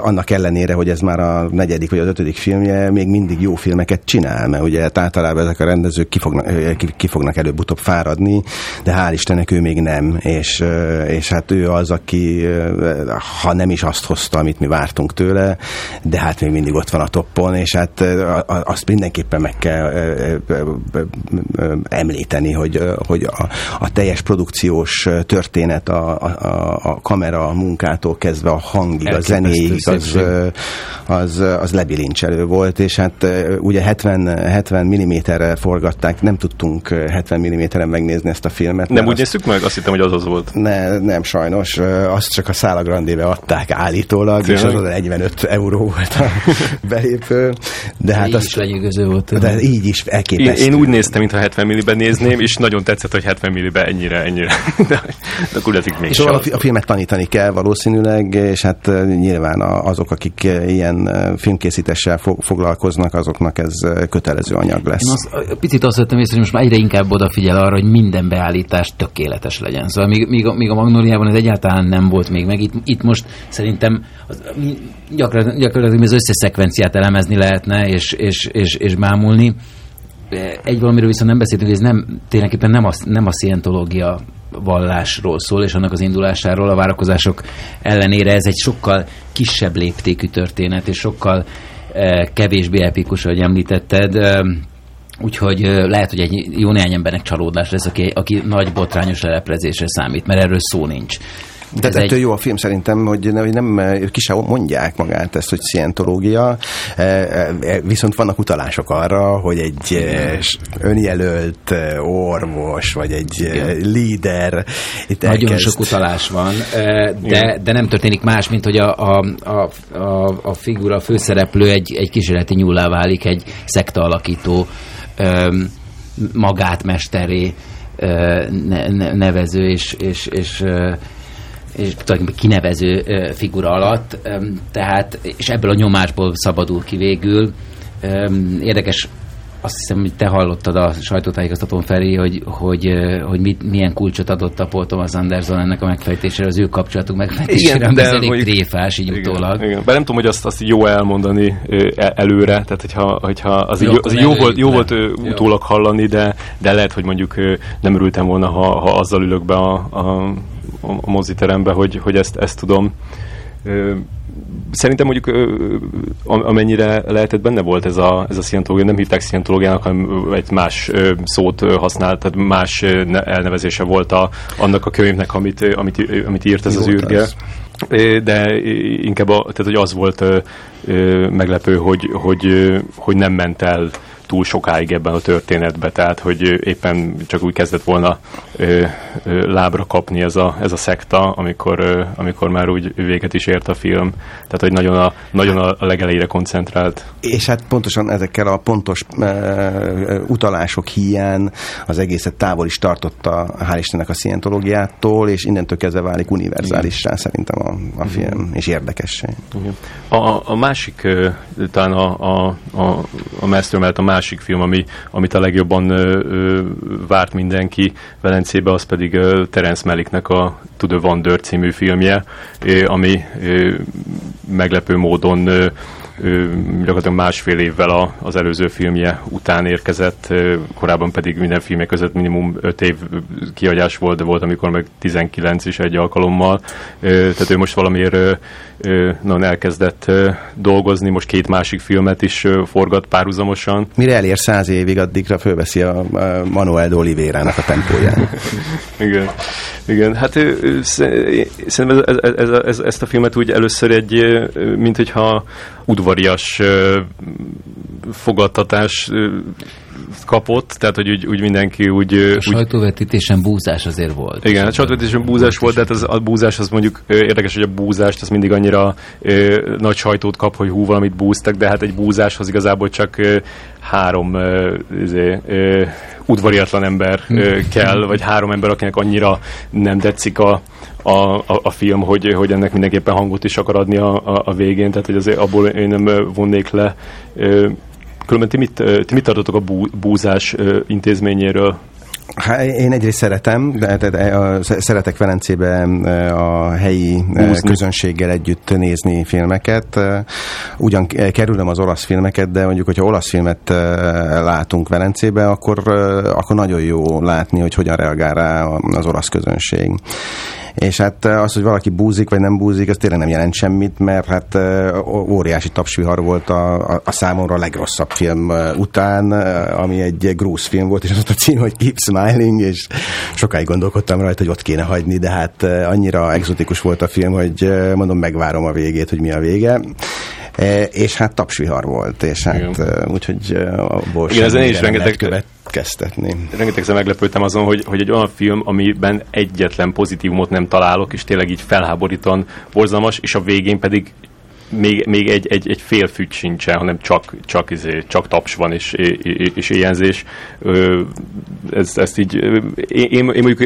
annak ellenére, hogy ez már a negyedik vagy az ötödik filmje, még mindig jó filmeket csinál, mert ugye hát általában ezek a rendezők ki fognak, ki fognak előbb-utóbb fáradni, de hál' Istennek ő még nem, és, és hát ő az, aki ha nem is azt hozta, amit mi vártunk tőle, de hát még mindig ott van a toppon, és hát azt mindenképpen meg kell említeni, hogy, hogy a, a teljes produkciós történet a, a, a kamera munkától kezdve a hangig, a zenéig, az, az, az lebilincselő volt, és hát ugye 70, 70 mm-re forgatták, nem tudtunk 70 mm-en megnézni ezt a filmet. Nem úgy néztük meg? Azt hittem, hogy az az volt. Ne, nem, sajnos. Azt csak a Szála Grandébe adták állítólag, Tényleg? és az 45 euró volt a belépő. De hát így az, is lenyűgöző volt. De így is elképesztő. Én, én úgy néztem, mintha 70 milliben nézném, és nagyon tetszett, hogy 70 milliben ennyire, ennyire. De, de akkor még És a, a filmet tanítani kell valószínűleg, és hát nyilván azok, akik ilyen filmkészítéssel foglalkoznak, azoknak ez kötelező anyag lesz. Én az, picit azt vettem észre, hogy most már egyre inkább odafigyel arra, hogy minden beállítás tökéletes legyen. Szóval míg, míg, míg a Magnóliában ez egyáltalán nem volt még meg, itt, itt most szerintem az, gyakorlatilag, gyakorlatilag az összeszekvenciát elemezni lehetne, és, és, és, és bámulni. Egy valamiről viszont nem beszéltünk, ez nem, tényleg nem a, nem a szientológia vallásról szól, és annak az indulásáról a várakozások ellenére ez egy sokkal kisebb léptékű történet, és sokkal eh, kevésbé epikus, ahogy említetted. Eh, úgyhogy eh, lehet, hogy egy jó néhány embernek csalódás lesz, aki, aki nagy botrányos leleplezésre számít, mert erről szó nincs. De ez ettől egy... jó a film szerintem, hogy, hogy nem ki sem mondják magát ezt, hogy szientológia, e, e, viszont vannak utalások arra, hogy egy önjelölt orvos, vagy egy Igen. líder itt Nagyon elkezd... sok utalás van, de, de nem történik más, mint hogy a, a, a, a, a figura, a főszereplő egy, egy kísérleti nyúlá válik, egy szekta alakító magátmesteré nevező és, és, és és tulajdonképpen kinevező figura alatt, tehát, és ebből a nyomásból szabadul ki végül. Érdekes azt hiszem, hogy te hallottad a sajtótájékoztatón felé, hogy, hogy, hogy mit, milyen kulcsot adott a Paul Thomas Anderson ennek a megfejtésére, az ő kapcsolatuk megfejtésére, igen, de ez elég mondjuk, tréfás így igen, utólag. Igen. Bár nem tudom, hogy azt, azt jó elmondani előre, tehát hogyha, hogyha az, jó, az jó, volt, jó volt utólag hallani, de, de lehet, hogy mondjuk nem örültem volna, ha, ha azzal ülök be a, a a moziterembe, hogy, hogy ezt, ezt tudom. Szerintem mondjuk amennyire lehetett benne volt ez a, ez a szientológia, nem hívták szientológiának, hanem egy más szót használt, tehát más elnevezése volt a, annak a könyvnek, amit, amit, amit írt ez Mi az űrge. De inkább a, tehát, hogy az volt meglepő, hogy, hogy, hogy nem ment el túl sokáig ebben a történetben, tehát hogy éppen csak úgy kezdett volna ö, ö, lábra kapni ez a, ez a szekta, amikor, ö, amikor már úgy véget is ért a film. Tehát, hogy nagyon a, nagyon a legelejére koncentrált. És hát pontosan ezekkel a pontos ö, utalások hiány az egészet távol is tartotta, hál' Istennek a szientológiától, és innentől kezdve válik univerzálissá szerintem a, a film, Igen. és érdekessé. A, a másik, talán a, a, a, a Master a másik másik film, ami, amit a legjobban ö, ö, várt mindenki Velencébe, az pedig ö, Terence Malicknek a To the Wonder című filmje, ö, ami ö, meglepő módon ö, gyakorlatilag másfél évvel a, az előző filmje után érkezett, korábban pedig minden filmek között minimum 5 év kiadás volt, de volt, amikor meg 19 is egy alkalommal. Tehát ő most valamiért nagyon elkezdett dolgozni, most két másik filmet is forgat párhuzamosan. Mire elér száz évig, addigra fölveszi a Manuel de Oliveira-nak a tempóját. igen, igen, hát szerintem ez, ez, ez, ez, ezt a filmet úgy először egy, mint hogyha udvarias fogadtatás kapott, tehát hogy úgy, úgy mindenki úgy... A sajtóvetítésen búzás azért volt. Igen, a sajtóvetítésen búzás volt, de hát az, a búzás az mondjuk érdekes, hogy a búzást az mindig annyira ö, nagy sajtót kap, hogy hú, valamit búztak, de hát egy búzáshoz igazából csak ö, három ö, izé, ö, udvariatlan ember ö, kell, vagy három ember, akinek annyira nem tetszik a, a, a, a film, hogy, hogy ennek mindenképpen hangot is akar adni a, a, a végén, tehát hogy azért abból én nem vonnék le ö, Különben ti mit, ti mit tartotok a bú, búzás intézményéről? Hát én egyrészt szeretem, de, de, de a, szeretek Velencébe a helyi Búzni. közönséggel együtt nézni filmeket. Ugyan kerülöm az olasz filmeket, de mondjuk, hogyha olasz filmet látunk Velencébe, akkor, akkor nagyon jó látni, hogy hogyan reagál rá az olasz közönség és hát az, hogy valaki búzik vagy nem búzik, az tényleg nem jelent semmit, mert hát óriási tapsvihar volt a, a, a számomra a legrosszabb film után, ami egy grúz film volt, és az a cím, hogy Keep Smiling, és sokáig gondolkodtam rajta, hogy ott kéne hagyni, de hát annyira exotikus volt a film, hogy mondom, megvárom a végét, hogy mi a vége. És hát tapsvihar volt, és hát Igen. úgyhogy abból Igen, ezen is rengeteg, következtetni. Rengetegszer meglepődtem azon, hogy, hogy egy olyan film, amiben egyetlen pozitívumot nem találok, és tényleg így felháborítóan borzalmas, és a végén pedig még, még egy, egy, egy fél fügy sincsen, hanem csak, csak, izé, csak taps van és, és éjjelzés. Ez, ezt így, én, én, mondjuk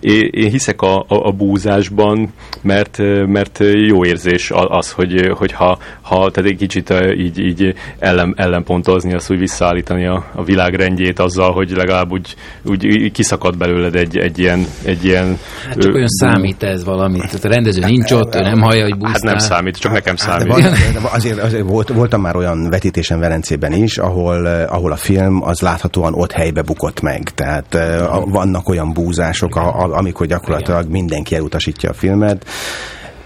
én, én hiszek a, a, a búzásban, mert, mert jó érzés az, hogy, hogy ha, ha tehát egy kicsit így, így ellen, ellenpontozni, azt úgy visszaállítani a, a világ rendjét azzal, hogy legalább úgy, úgy kiszakad belőled egy, egy ilyen, egy ilyen hát csak ö, olyan számít ez valamit. Tehát a rendező nincs ott, ő nem hallja, hogy búztál. Hát nem számít, csak nekem számít. Van, de azért, azért volt, voltam már olyan vetítésen Velencében is, ahol, eh, ahol a film az láthatóan ott helybe bukott meg. Tehát uh, vannak olyan búzások, a, a, amikor gyakorlatilag mindenki elutasítja a filmet.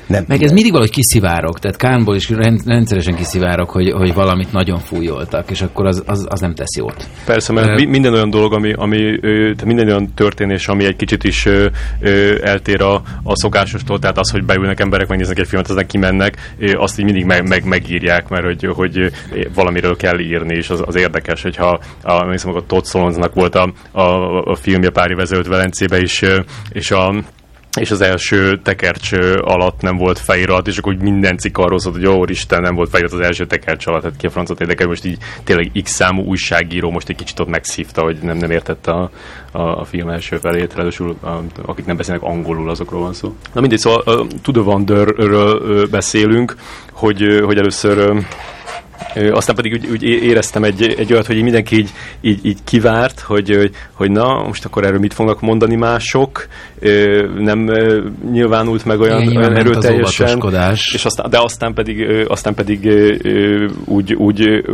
Nem. Meg ez mindig valahogy kiszivárok, tehát Kánból is rendszeresen kiszivárok, hogy, hogy valamit nagyon fújoltak, és akkor az, az, az nem tesz jót. Persze, mert uh, minden olyan dolog, ami, ami minden olyan történés, ami egy kicsit is ö, ö, eltér a, a szokásostól, tehát az, hogy beülnek emberek, megnéznek egy filmet, aztán kimennek, azt így mindig meg, meg, megírják, mert hogy, hogy valamiről kell írni, és az, az érdekes, hogyha a, a, a Todd Solonsnak volt a, a, a filmje pár éve Velencébe is, és a és az első tekercs alatt nem volt felirat, és akkor minden cikk arról szólt, hogy jó, Isten, nem volt felirat az első tekercs alatt, hát ki a francot érdekel, most így tényleg x számú újságíró most egy kicsit ott megszívta, hogy nem, nem értette a, a, a film első felét, ráadásul akik nem beszélnek angolul, azokról van szó. Na mindegy, szóval uh, To the Wonder-ről beszélünk, hogy, hogy először aztán pedig úgy, úgy éreztem egy, egy olyat, hogy mindenki így, így, így kivárt, hogy, hogy, na, most akkor erről mit fognak mondani mások, nem nyilvánult meg olyan, Igen, olyan erőteljesen. És aztán, de aztán pedig, aztán pedig úgy, úgy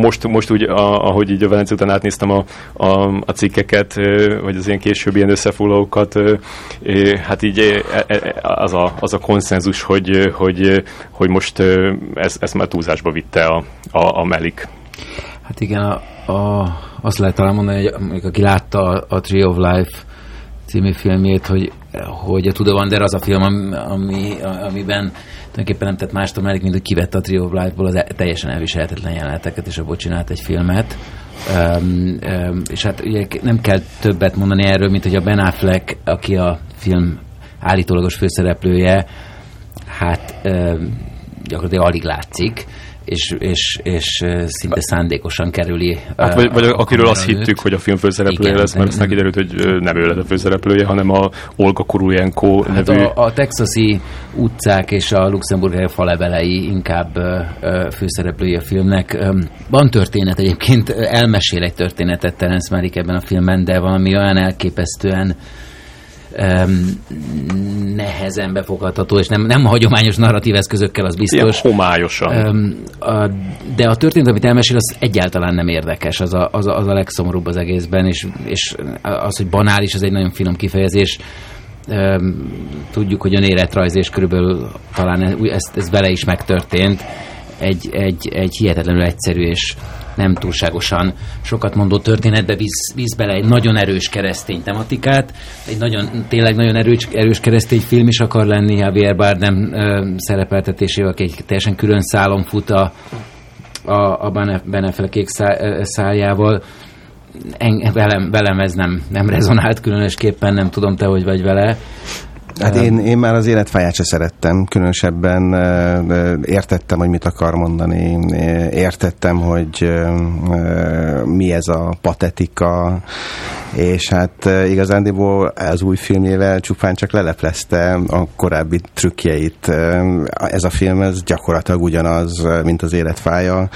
most, most úgy, ahogy így a Velence után átnéztem a, a, a cikkeket, vagy az ilyen későbbi ilyen összefoglalókat, hát így e, e, az a, az a konszenzus, hogy, hogy, hogy most ez, ez már túlzásba vitte a, a, a Melik. Hát igen, a, a, azt lehet talán mondani, hogy aki látta a, a Tree of Life című filmjét, hogy, hogy a Tudó Wander az a film, ami, amiben tulajdonképpen nem tett mást a Melik, mint hogy kivette a Tree of Life-ból az e- teljesen elviselhetetlen jeleneteket, és abból csinált egy filmet. Um, um, és hát ugye nem kell többet mondani erről, mint hogy a Ben Affleck, aki a film állítólagos főszereplője, hát um, gyakorlatilag alig látszik és, és, és szinte szándékosan kerüli. Hát, vagy, vagy akiről azt hittük, hogy a film főszereplője lesz, mert aztán kiderült, hogy nem ő lett a főszereplője, hanem a Olga Kurulenko hát nevű. A, a texasi utcák és a luxemburgi falevelei inkább főszereplője a filmnek. Van történet egyébként, elmesél egy történetet Terence Malick ebben a filmben, de valami olyan elképesztően um, nehezen befogható, és nem, nem hagyományos narratív eszközökkel, az biztos. Ilyen homályosan. Um, a, de a történet, amit elmesél, az egyáltalán nem érdekes, az a, az a, az a legszomorúbb az egészben, és, és az, hogy banális, az egy nagyon finom kifejezés. Um, tudjuk, hogy önéletrajz, és körülbelül talán ez, ez vele is megtörtént. Egy, egy, egy hihetetlenül egyszerű és nem túlságosan sokat mondó történetbe visz, visz bele egy nagyon erős keresztény tematikát, egy nagyon, tényleg nagyon erős, erős keresztény film is akar lenni Javier Bardem ö, szerepeltetésével, aki egy teljesen külön szálon fut a, a, a Benefele kék szá, szájával. En, velem, velem ez nem, nem rezonált különösképpen, nem tudom te, hogy vagy vele. Hát én, én már az életfáját se szerettem, különösebben értettem, hogy mit akar mondani, értettem, hogy mi ez a patetika, és hát igazándiból az új filmjével csupán csak leleplezte a korábbi trükkjeit. Ez a film ez gyakorlatilag ugyanaz, mint az életfája,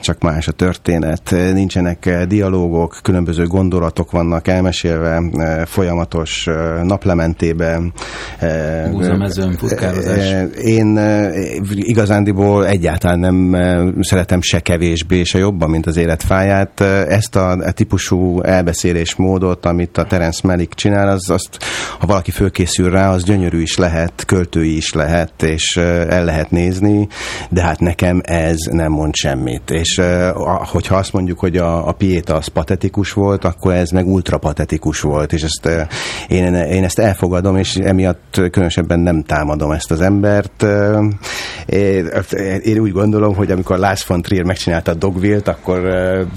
csak más a történet. Nincsenek dialógok, különböző gondolatok vannak elmesélve, folyamatos naplementében, Búzamezőn, futkározás. Én igazándiból egyáltalán nem szeretem se kevésbé, se jobban, mint az életfáját. Ezt a típusú elbeszélésmód módot, amit a Terence Malick csinál, az azt, ha valaki fölkészül rá, az gyönyörű is lehet, költői is lehet, és el lehet nézni, de hát nekem ez nem mond semmit. És hogyha azt mondjuk, hogy a, a Pieta az patetikus volt, akkor ez meg ultra patetikus volt, és ezt én, én ezt elfogadom, és emiatt különösebben nem támadom ezt az embert. Én, én úgy gondolom, hogy amikor Lars von Trier megcsinálta a Dogville-t, akkor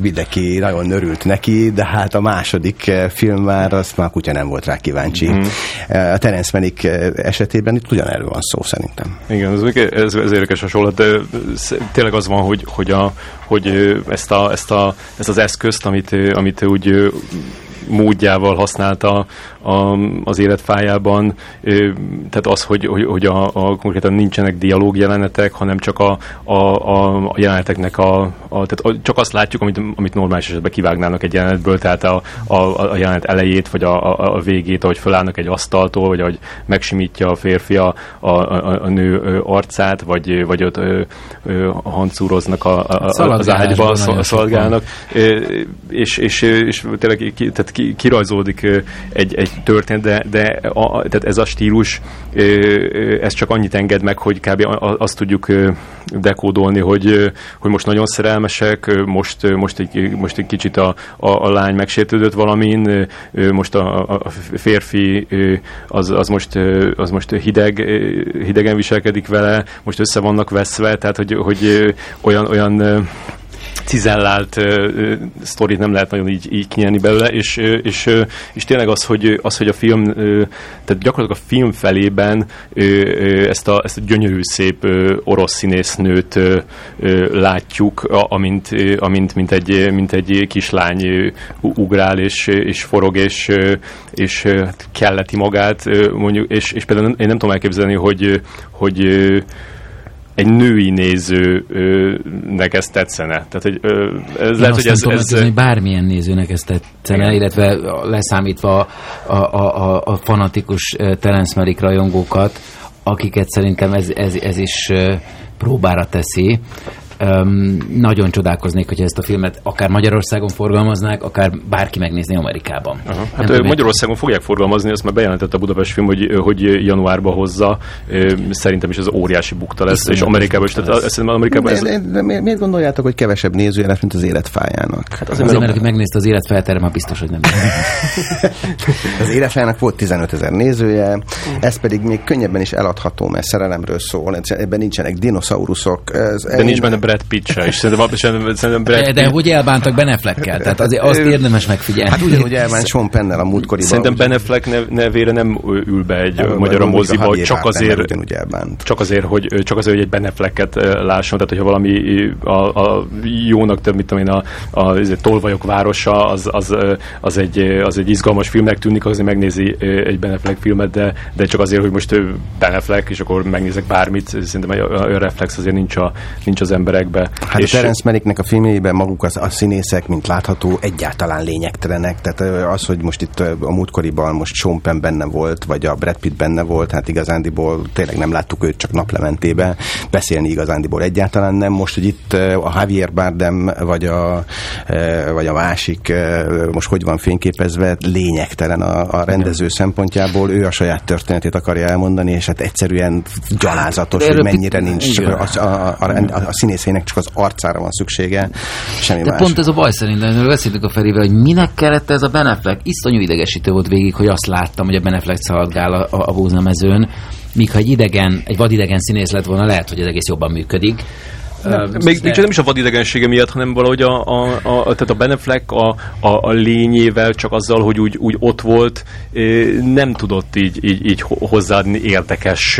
mindenki nagyon örült neki, de hát a második film már, azt már kutya nem volt rá kíváncsi. Mm. A Terence Malick esetében itt ugyanerről van szó szerintem. Igen, ez, ez, ez érdekes hasonlat, de tényleg az van, hogy, hogy, a, hogy ezt, a, ezt, a, ezt az eszközt, amit, amit úgy módjával használta a, az életfájában, tehát az, hogy, hogy, hogy a, a, konkrétan nincsenek dialóg jelenetek, hanem csak a, a, a jeleneteknek a, a tehát a, csak azt látjuk, amit, amit normális esetben kivágnának egy jelenetből, tehát a, a, a jelenet elejét, vagy a, a, a végét, ahogy fölállnak egy asztaltól, vagy ahogy megsimítja a férfi a, a, a, a nő arcát, vagy, vagy ott ö, ö, hancúroznak a, a, az ágyba, szaladgálnak, és, és, és tényleg tehát ki, egy, egy történet, de, de a, tehát ez a stílus, ez csak annyit enged meg, hogy kb. azt tudjuk dekódolni, hogy, hogy most nagyon szerelmesek, most, most, egy, most egy kicsit a, a, a lány megsértődött valamin, most a, a férfi az, az, most, az most hideg, hidegen viselkedik vele, most össze vannak veszve, tehát hogy, hogy olyan, olyan cizellált uh, sztorit nem lehet nagyon így, így kinyerni belőle, és, uh, és, uh, és tényleg az, hogy, az, hogy a film, uh, tehát gyakorlatilag a film felében uh, uh, ezt, a, ezt a gyönyörű szép uh, orosz színésznőt uh, uh, látjuk, a, amint, uh, amint mint, egy, mint egy kislány uh, ugrál, és, és forog, és, uh, és uh, kelleti magát, uh, mondjuk, és, és például én nem tudom elképzelni, hogy, hogy egy női nézőnek ez tetszene. Tehát, hogy ez Én lehet, hogy ez, ez... hogy bármilyen nézőnek ez tetszene, Igen. illetve leszámítva a, a, a, a fanatikus Terence Malick rajongókat, akiket szerintem ez, ez, ez is próbára teszi. Um, nagyon csodálkoznék, hogyha ezt a filmet akár Magyarországon forgalmaznák, akár bárki megnézni Amerikában. Aha. Hát Nem Magyarországon fogják forgalmazni, ezt már bejelentett a Budapest film, hogy, hogy januárba hozza. Szerintem is ez óriási bukta lesz, Iszonyat és Amerikában is. Tehát ezt Amerikában ez... De miért, miért gondoljátok, hogy kevesebb nézője lesz, mint az életfájának? Hát azért, azért mert aki megnézte az életfáját, már biztos, hogy nem. az életfájának volt 15 ezer nézője, ez pedig még könnyebben is eladható, mert szerelemről szól, ebben nincsenek dinoszauruszok. Ez, de nincs benne Brad Pitt se, és szerintem, szerintem Brad Pitt... De, de hogy elbántak Ben Affleckkel? Tehát azért azt érdemes megfigyelni. Hát ugyanúgy elbánt Sean Pennel a múltkoriban. Szerintem Ben Affleck nev, nevére nem ül be egy nem, magyar moziba, csak azért, csak azért, hogy, csak azért, hogy egy Ben Afflecket lásson, tehát hogyha valami a, a jónak több, mit tudom én, a, a, a Tolvajok városa, az, az, az, egy, az egy izgalmas filmnek tűnik, azért megnézi egy Ben Affleck filmet, de, de csak azért, hogy most Ben Affleck, és akkor megnézek bármit, szerintem olyan reflex azért nincs, a, nincs az emberek filmekbe. Hát és a Terence Malicknek a filmjeiben maguk az, a színészek, mint látható, egyáltalán lényegtelenek. Tehát az, hogy most itt a múltkoriban most Sean Penn benne volt, vagy a Brad Pitt benne volt, hát igazándiból tényleg nem láttuk őt csak naplementébe. Beszélni igazándiból egyáltalán nem. Most, hogy itt a Javier Bardem, vagy a, vagy a másik, most hogy van fényképezve, lényegtelen a, a rendező szempontjából. Ő a saját történetét akarja elmondani, és hát egyszerűen gyalázatos, hogy mennyire nincs a, a, a, a, a színészének valakinek csak az arcára van szüksége, semmi De más. pont ez a baj szerintem, erről beszéltük a Ferivel, hogy minek kellett ez a Beneflek. Iszonyú idegesítő volt végig, hogy azt láttam, hogy a Beneflek szaladgál a, a, a búzamezőn, míg ha egy idegen, egy vadidegen színész lett volna, lehet, hogy ez egész jobban működik. Nem, még, még nem is a vadidegensége miatt, hanem valahogy a, a, a, tehát a Beneflek a, a, a lényével, csak azzal, hogy úgy, úgy ott volt, nem tudott így, így, így hozzáadni érdekes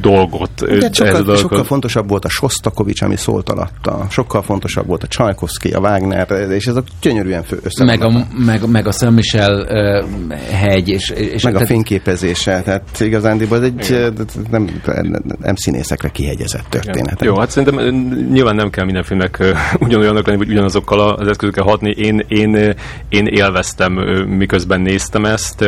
dolgot. Ugye, sokkal, dolgot. sokkal fontosabb volt a Sostakovics, ami szólt alatta, sokkal fontosabb volt a Csajkovszki, a Wagner, és ezek gyönyörűen fő össze. Meg a, meg, meg a Saint Michel uh, hegy. És, és meg a fényképezése, tehát igazándiból ez egy nem, nem színészekre kihegyezett történet. Jó, hát szerintem nyilván nem kell minden filmnek ugyanolyanok lenni, vagy ugyanazokkal az eszközökkel hatni. Én, én, én élveztem, miközben néztem ezt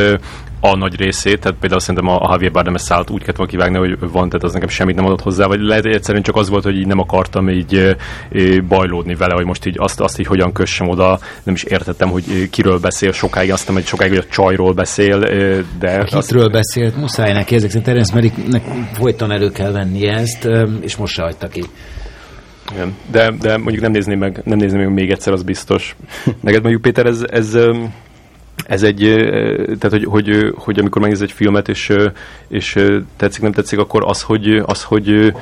a nagy részét, tehát például szerintem a, a Javier Bardem szállt úgy kellett volna kivágni, hogy van, tehát az nekem semmit nem adott hozzá, vagy lehet, hogy egyszerűen csak az volt, hogy így nem akartam így bajlódni vele, hogy most így azt, azt így hogyan kössem oda, nem is értettem, hogy kiről beszél sokáig, azt nem, hogy sokáig, hogy a csajról beszél, de... Kitről azt... beszélt, muszáj neki, ezek szerint Terence Malicknek folyton elő kell venni ezt, és most se hagyta ki. Igen. De, de mondjuk nem nézném meg, nem nézném meg még egyszer, az biztos. Neked mondjuk Péter, ez, ez, ez egy, tehát hogy, hogy, hogy amikor megnéz egy filmet, és, és tetszik, nem tetszik, akkor az, hogy, az, hogy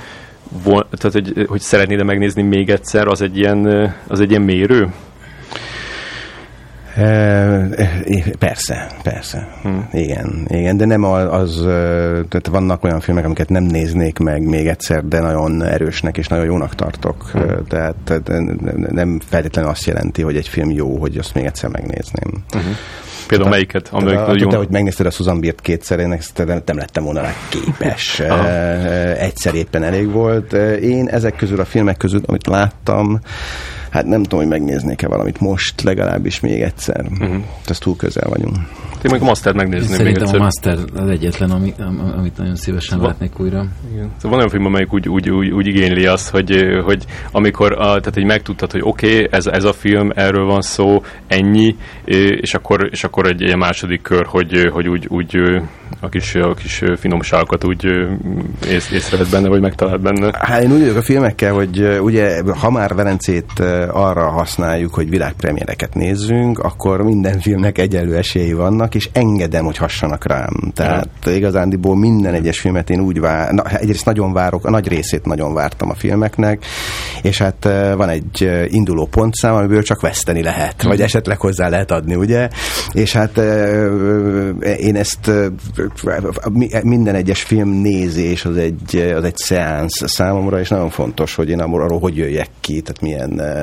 tehát, hogy, hogy szeretnéd megnézni még egyszer, az egy ilyen, az egy ilyen mérő? Persze, persze. Hmm. Igen, igen, de nem az, tehát vannak olyan filmek, amiket nem néznék meg még egyszer, de nagyon erősnek és nagyon jónak tartok. Hmm. Tehát nem feltétlenül azt jelenti, hogy egy film jó, hogy azt még egyszer megnézném. Hmm. Például melyiket? Amelyik a, jó. Te, hogy megnézted a Susan Birt kétszer, én ezt nem lettem volna rá képes. Egyszer éppen elég volt. Én ezek közül a filmek közül, amit láttam, hát nem tudom, hogy megnéznék-e valamit most, legalábbis még egyszer. Uh-huh. Ez túl közel vagyunk. Én meg a Master megnézném Szerintem még egyszer. a Master az egyetlen, amit, amit nagyon szívesen Va- látnék újra. Igen. Szóval van olyan film, amelyik úgy, úgy, úgy, úgy igényli azt, hogy, hogy amikor a, tehát, hogy megtudtad, hogy oké, okay, ez, ez a film, erről van szó, ennyi, és akkor, és akkor egy ilyen második kör, hogy, hogy úgy, úgy a kis, a kis finomságokat úgy ész, észrevett benne, vagy megtalált benne. Hát én úgy vagyok a filmekkel, hogy ugye ha már Velencét arra használjuk, hogy világpremiereket nézzünk, akkor minden filmnek egyenlő esélyi vannak, és engedem, hogy hassanak rám. Tehát ja. igazándiból minden egyes filmet én úgy vár, na, egyrészt nagyon várok, a nagy részét nagyon vártam a filmeknek, és hát van egy induló pontszám, amiből csak veszteni lehet, vagy esetleg hozzá lehet adni, ugye? És hát én ezt minden egyes film nézés az egy, az egy szeánsz számomra, és nagyon fontos, hogy én arról hogy jöjjek ki, tehát milyen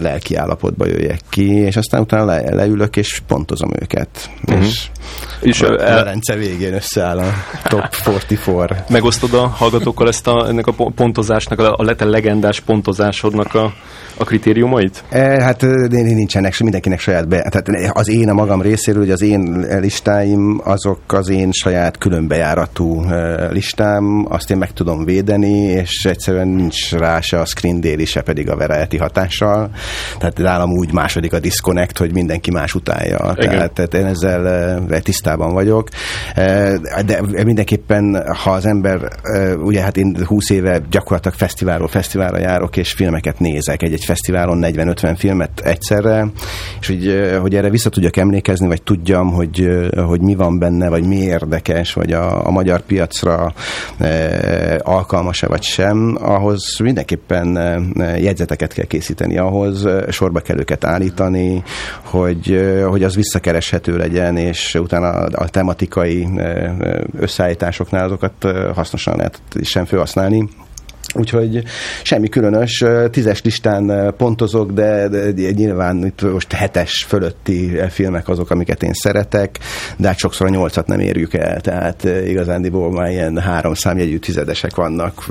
lelki állapotba jöjjek ki, és aztán utána le, leülök, és pontozom őket. Uh-huh. És, és a, a rendszer végén összeáll a top 44. Megosztod a hallgatókkal ezt a, ennek a pontozásnak, a, a legendás pontozásodnak a, a kritériumait? E, hát nincsenek, mindenkinek saját be. Tehát az én a magam részéről, hogy az én listáim, azok az én saját különbejáratú listám, azt én meg tudom védeni, és egyszerűen nincs rá se a screen daily, se pedig a variety hatással. Tehát nálam úgy második a disconnect, hogy mindenki más utálja. Tehát, tehát én ezzel tisztában vagyok. De mindenképpen, ha az ember, ugye hát én 20 éve gyakorlatilag fesztiválról fesztiválra járok, és filmeket nézek egy-egy fesztiválon 40-50 filmet egyszerre, és hogy, hogy erre vissza tudjak emlékezni, vagy tudjam, hogy, hogy mi van benne, vagy mi érdekes, vagy a, a magyar piacra alkalmas-e vagy sem, ahhoz mindenképpen jegyzeteket kell készíteni, ahhoz sorba kell őket állítani, hogy, hogy az visszakereshető legyen, és utána a, tematikai összeállításoknál azokat hasznosan lehet is sem felhasználni. Úgyhogy semmi különös, tízes listán pontozok, de, de, nyilván itt most hetes fölötti filmek azok, amiket én szeretek, de hát sokszor a nyolcat nem érjük el, tehát igazándiból már ilyen három számjegyű tizedesek vannak,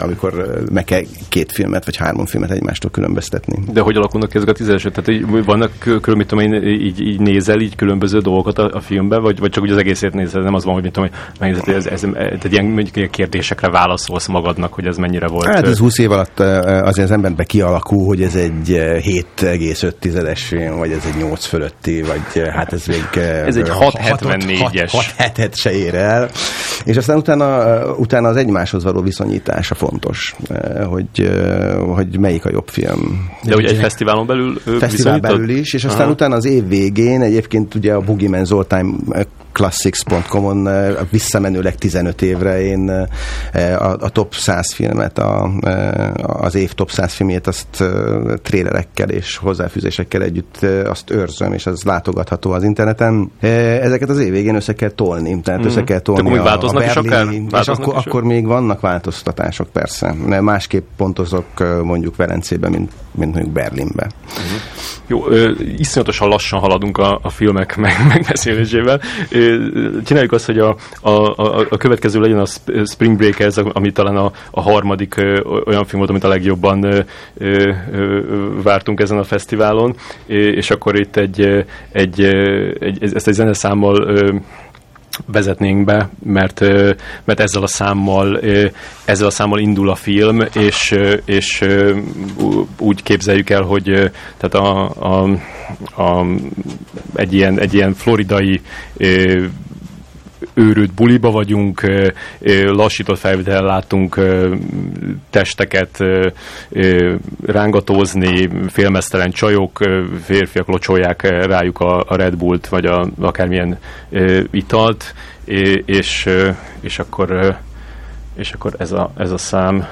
amikor meg kell két filmet vagy három filmet egymástól különböztetni. De hogy alakulnak ezek a tízedesek? Tehát vannak külön, mit tudom én, így, így nézel így különböző dolgokat a, a filmben, vagy, vagy csak úgy az egészét nézel, nem az van, hogy mit tudom, hogy megnézed, ez, ez, ez, tehát ilyen, ilyen kérdésekre válaszolsz magadnak, hogy ez mennyire volt. Hát ez 20 év alatt azért az emberbe kialakul, hogy ez egy 7,5-es film, vagy ez egy 8 fölötti, vagy hát ez még... Ez egy 674-es. 6 7 se ér el. És aztán utána, utána az egymáshoz való viszonyítása fontos, hogy, hogy melyik a jobb film. De ugye egy fesztiválon belül Fesztivál belül is, és aztán Aha. utána az év végén egyébként ugye a Boogeyman Zoltán classics.com-on visszamenőleg 15 évre én a, a top 100 filmet, a, az év top 100 filmjét azt trélerekkel és hozzáfűzésekkel együtt azt őrzöm, és az látogatható az interneten. Ezeket az év végén össze kell tolni, tehát mm. össze kell tolni a, változnak a Berlin, is akár? és akkor, is akkor még vannak változtatások persze. Másképp pontozok mondjuk Velencében, mint, mint mondjuk Berlinbe. Uh-huh. Jó, ö, iszonyatosan lassan haladunk a, a filmek meg, megbeszélésével. Ö, csináljuk azt, hogy a, a, a, a következő legyen a Spring Breakers, ami talán a, a harmadik olyan film volt, amit a legjobban vártunk ezen a fesztiválon, és akkor itt egy, egy, egy ezt egy zeneszámmal vezetnénk be, mert, mert ezzel a számmal ezzel a számmal indul a film, és, és úgy képzeljük el, hogy tehát a, a, a, egy, ilyen, egy ilyen floridai őrült buliba vagyunk, lassított felvétel látunk testeket rángatózni, félmeztelen csajok, férfiak locsolják rájuk a, Red Bullt, vagy a, akármilyen italt, és, és akkor és akkor ez a, ez a szám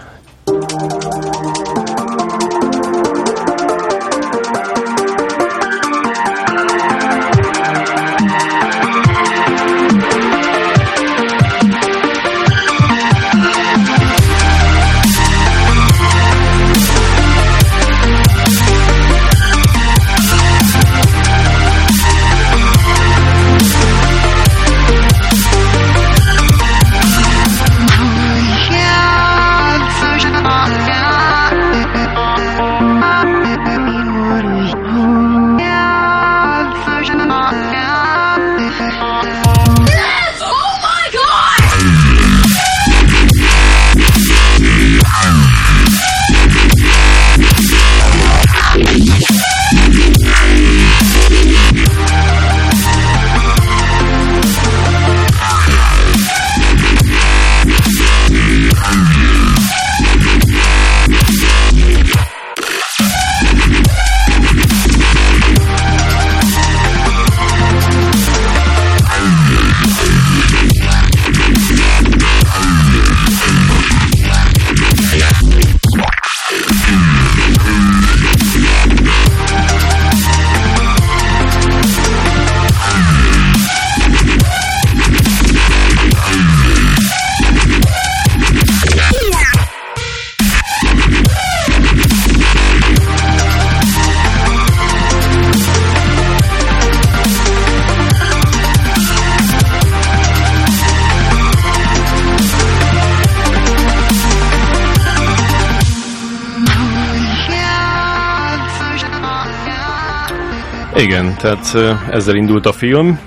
tehát ezzel indult a film.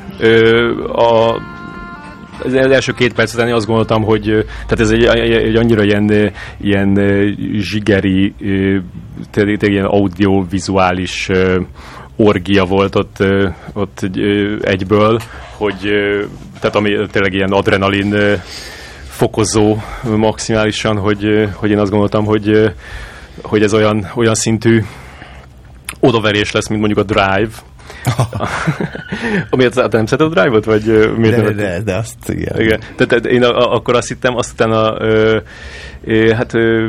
A az első két perc után azt gondoltam, hogy tehát ez egy, egy annyira ilyen, ilyen zsigeri, tényleg ilyen audiovizuális orgia volt ott, ott egyből, hogy tehát ami tényleg ilyen adrenalin fokozó maximálisan, hogy, hogy én azt gondoltam, hogy, hogy ez olyan, olyan szintű odaverés lesz, mint mondjuk a Drive, Amiért hát nem szereted a Drive-ot? Vagy, miért de, de, de, azt igen. igen. Tehát, tehát én a, akkor azt hittem, azt utána ö, ö, hát ö,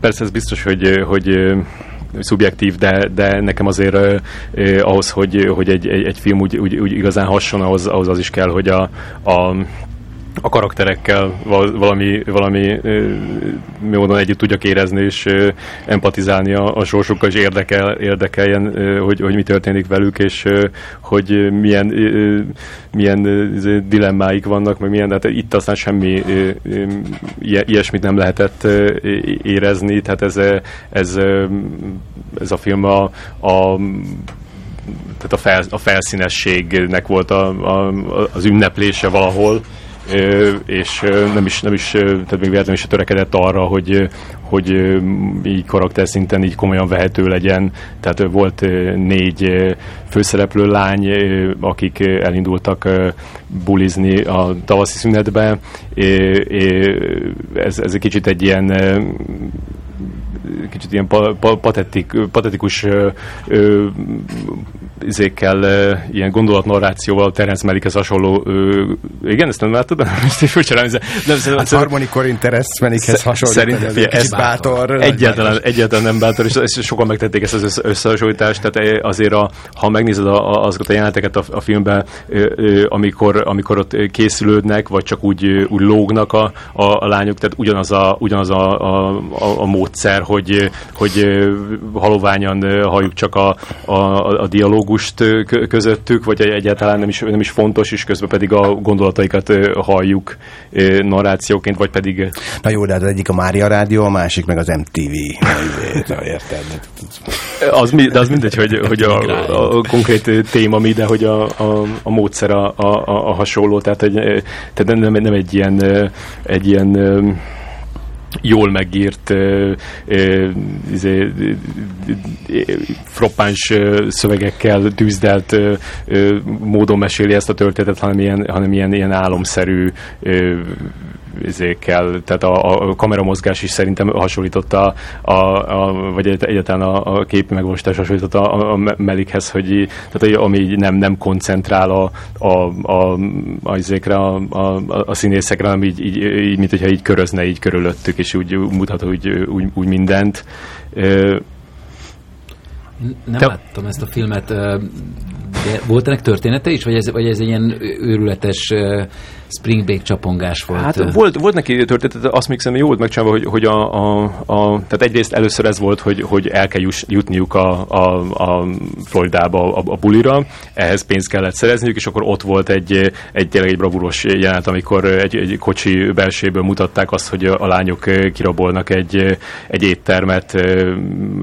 persze ez biztos, hogy, hogy ö, szubjektív, de, de nekem azért ö, ahhoz, hogy, hogy egy, egy, egy film úgy, úgy, úgy igazán hasonló, ahhoz, ahhoz az is kell, hogy a, a a karakterekkel valami, valami módon együtt tudjak érezni és empatizálni a, a sorsukkal, és érdekel, érdekeljen, hogy, hogy mi történik velük, és hogy milyen, milyen dilemmáik vannak, meg milyen, hát itt aztán semmi ilyesmit nem lehetett érezni, tehát ez, ez, ez a film a, a tehát a, fel, a felszínességnek volt a, a, az ünneplése valahol, és nem is, nem is tehát még véletlenül is törekedett arra, hogy, hogy így karakter szinten így komolyan vehető legyen. Tehát volt négy főszereplő lány, akik elindultak bulizni a tavaszi szünetbe. Ez, ez egy kicsit egy ilyen kicsit ilyen pa, pa, patetik, patetikus ö, ö, izékkel, ilyen gondolatnarrációval Terence Malickhez hasonló ö, igen, ezt nem láttad? Ezt is furcsa nem, nem, hát Harmony Corin Terence Malickhez hasonló. Szerint, ez, ez bátor. Egyáltalán, egyáltalán nem bátor, és, és sokan megtették ezt az összehasonlítást, tehát azért a, ha megnézed a, a, azokat a jeleneteket a, a filmben, ö, ö, amikor, amikor ott készülődnek, vagy csak úgy, úgy lógnak a, a, a lányok, tehát ugyanaz a, ugyanaz a, a, a, a módszer, hogy, hogy haloványan halljuk csak a, a, a dialógus, dialógust közöttük, vagy egyáltalán nem is, nem is fontos, és közben pedig a gondolataikat halljuk narrációként, vagy pedig... Na jó, de az egyik a Mária Rádió, a másik meg az MTV. Érted? Az, de az mindegy, hogy, hogy a, a, konkrét téma mi, de hogy a, a, a módszer a, a, a hasonló, tehát, hogy, tehát nem, nem egy ilyen, egy ilyen jól megírt izé, frappáns szövegekkel tűzdelt uh, uh, módon meséli ezt a történetet, hanem ilyen, hanem ilyen, ilyen álomszerű uh, izékkel, tehát a, a kameramozgás is szerintem hasonlította, a, a, vagy egyáltalán a, a képi megvalósítás hasonlította a, a Melikhez, hogy tehát, ami nem, nem koncentrál a, a, a, a, izékre, a, a, a színészekre, hanem így, így, így, mint hogyha így körözne így körülöttük, és úgy mutat úgy, úgy, úgy mindent. Nem Te... láttam ezt a filmet, de volt ennek története is, vagy ez, vagy ez egy ilyen őrületes springbake csapongás volt. Hát volt, volt neki történet, azt még szerintem jó volt megcsinálva, hogy, hogy a, a, a, tehát egyrészt először ez volt, hogy, hogy el kell jutniuk a, a, a Floridába a, a bulira, ehhez pénzt kellett szerezniük, és akkor ott volt egy, egy tényleg egy bravúros jelenet, amikor egy, egy kocsi belséből mutatták azt, hogy a lányok kirabolnak egy, egy éttermet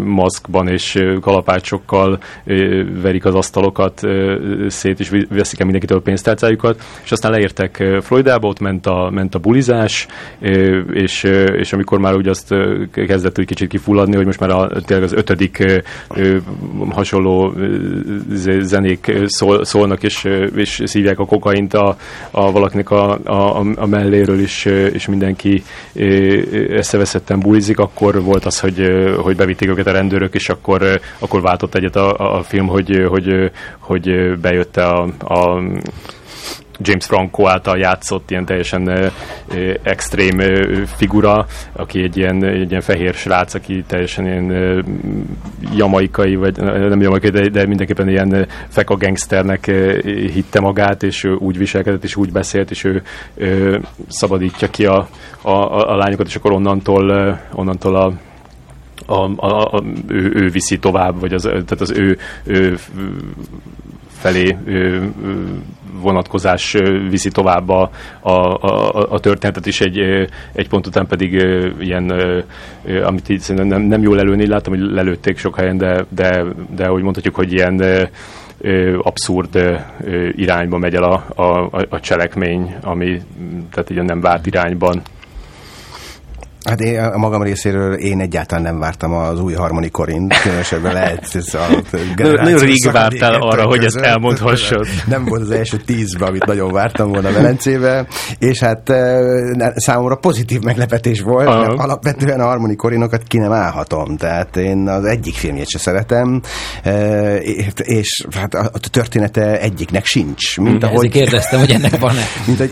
maszkban és kalapácsokkal verik az asztalokat szét, és veszik el mindenkitől a pénztárcájukat, és aztán leértek Floridába, ott ment a, ment a bulizás, és, és amikor már úgy azt kezdett úgy kicsit kifulladni, hogy most már a, tényleg az ötödik hasonló zenék szól, szólnak, és, és szívják a kokaint a, a valakinek a, a, a melléről, is, és mindenki összeveszetten bulizik, akkor volt az, hogy, hogy bevitték őket a rendőrök, és akkor, akkor váltott egyet a, a film, hogy, hogy, hogy bejött a, a James Franco által játszott ilyen teljesen ö, extrém ö, figura, aki egy ilyen, egy ilyen fehér srác, aki teljesen ilyen ö, jamaikai, vagy nem jamaikai, de, de mindenképpen ilyen feka gangsternek ö, hitte magát, és ő úgy viselkedett, és úgy beszélt, és ő ö, szabadítja ki a, a, a, a lányokat, és akkor onnantól, ö, onnantól a a, a, a, ő, ő viszi tovább, vagy az, tehát az ő, ő felé vonatkozás viszi tovább a, a, a, a történetet is egy, egy pont után pedig ilyen, amit így nem, nem jól előni, láttam, hogy lelőtték sok helyen, de, de, de úgy mondhatjuk, hogy ilyen abszurd irányba megy el a, a, a cselekmény, ami tehát ilyen nem várt irányban. Hát én a magam részéről én egyáltalán nem vártam az új harmonikorint, különösebben lehet ez a Nagyon rég vártál arra, hogy ezt elmondhassad. Nem volt az első tízbe, amit nagyon vártam volna Velencébe, és hát e, számomra pozitív meglepetés volt, Aha. mert alapvetően a harmonikorinokat ki nem állhatom, tehát én az egyik filmjét se szeretem, e, és hát a története egyiknek sincs. Mint ahogy, Ezért kérdeztem, hogy ennek van-e. Mint hogy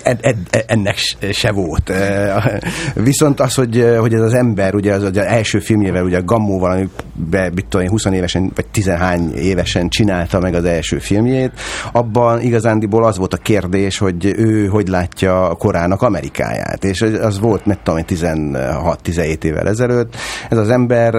ennek se volt. E, viszont az, hogy hogy ez az ember, ugye az, az első filmjével, ugye a Gammóval, ami be, mit tudom, 20 évesen, vagy 10 évesen csinálta meg az első filmjét, abban igazándiból az volt a kérdés, hogy ő hogy látja korának Amerikáját, és az volt, mit tudom, 16-17 évvel ezelőtt. Ez az ember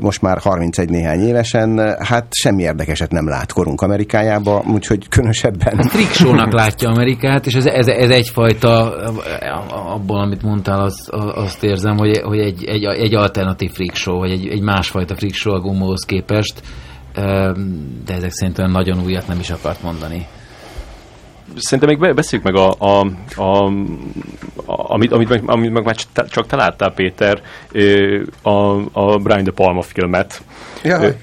most már 31 néhány évesen, hát semmi érdekeset nem lát korunk Amerikájába, úgyhogy különösebben... A friksónak látja Amerikát, és ez, ez, ez egyfajta, abból, amit mondtál, az, azt érzem, hogy, hogy egy, egy, egy alternatív freak show, vagy egy, egy másfajta freak show a gumóhoz képest, de ezek szerintem nagyon újat nem is akart mondani. Szerintem még beszéljük meg a, a, a, a amit, amit, meg, amit meg már csak te láttál, Péter, a, a Brian De Palma filmet. Ja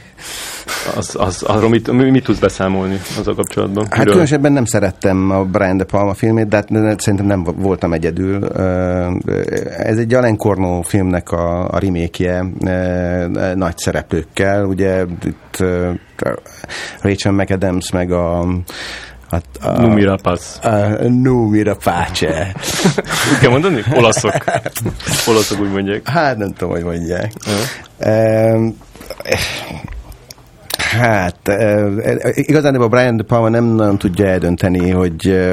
az, az, arról mit, mit tudsz beszámolni az a kapcsolatban? Hát Miről? különösebben nem szerettem a Brian De Palma filmét, de hát szerintem nem voltam egyedül. Ez egy Alain Corno filmnek a, a remake nagy szereplőkkel. Ugye itt Rachel McAdams meg a Hát, a, Numi Rapace. Numi Rapace. úgy kell mondani? Olaszok. Olaszok úgy mondják. Hát nem tudom, hogy mondják. Uh-huh. Hát, igazán a Brian De Palma nem nagyon tudja eldönteni, hogy,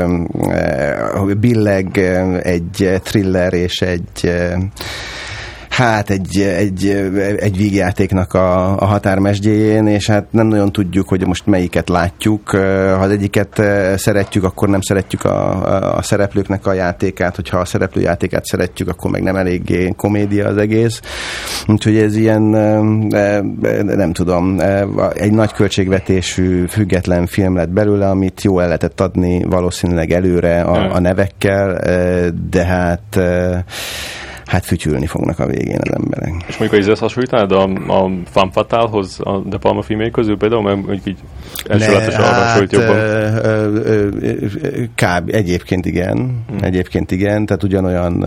billeg egy thriller és egy hát egy, egy, egy vígjátéknak a, a határmesdjéjén, és hát nem nagyon tudjuk, hogy most melyiket látjuk. Ha az egyiket szeretjük, akkor nem szeretjük a, a szereplőknek a játékát, hogyha a szereplő játékát szeretjük, akkor meg nem eléggé komédia az egész. Úgyhogy ez ilyen, nem tudom, egy nagy költségvetésű, független film lett belőle, amit jó el lehetett adni valószínűleg előre a, a nevekkel, de hát hát fütyülni fognak a végén az emberek. És mondjuk, hogy ezt hasonlítanád a, a Fan Fatálhoz, a De Palma filmjei közül például, mert így első látás arra hát, jobban. Kb. Egyébként igen. Hmm. Egyébként igen, tehát ugyanolyan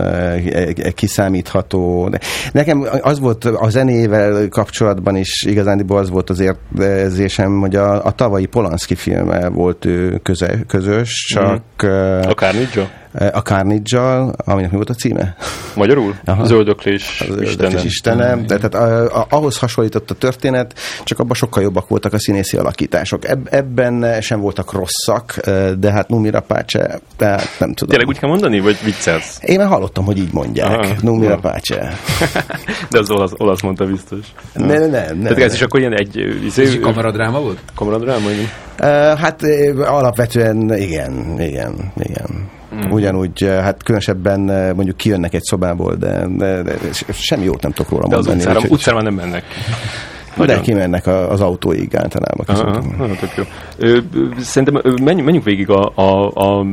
kiszámítható. Nekem az volt a zenével kapcsolatban is igazándiból az volt az érzésem, hogy a, a tavalyi Polanski filme volt ő köze, közös, csak... Hmm. A Carnage? a carnage aminek mi volt a címe? Magyarul? Aha. Zöldöklés Istenem. Istenem. De, tehát a, a, ahhoz hasonlított a történet, csak abban sokkal jobbak voltak a színészi alakítások. Eb, ebben sem voltak rosszak, de hát Numi Rapácse, tehát nem tudom. Tényleg úgy kell mondani, vagy viccelsz? Én már hallottam, hogy így mondják. Aha. Numi Rapácse. de az olasz, olasz mondta biztos. Ne, ne, ne, ne. Tehát ez is akkor ilyen egy... Izé, ez kamaradráma volt? Kamaradráma, igen. Hát alapvetően igen, igen, igen. Mm. Ugyanúgy, hát különösebben mondjuk kijönnek egy szobából, de, de, de semmi jót nem tudok róla de mondani. De az utcára, utcára nem mennek. Nagyon. De kimennek az autóig általában. Aha, tök jó. Szerintem menjünk, menjünk végig a, a, a,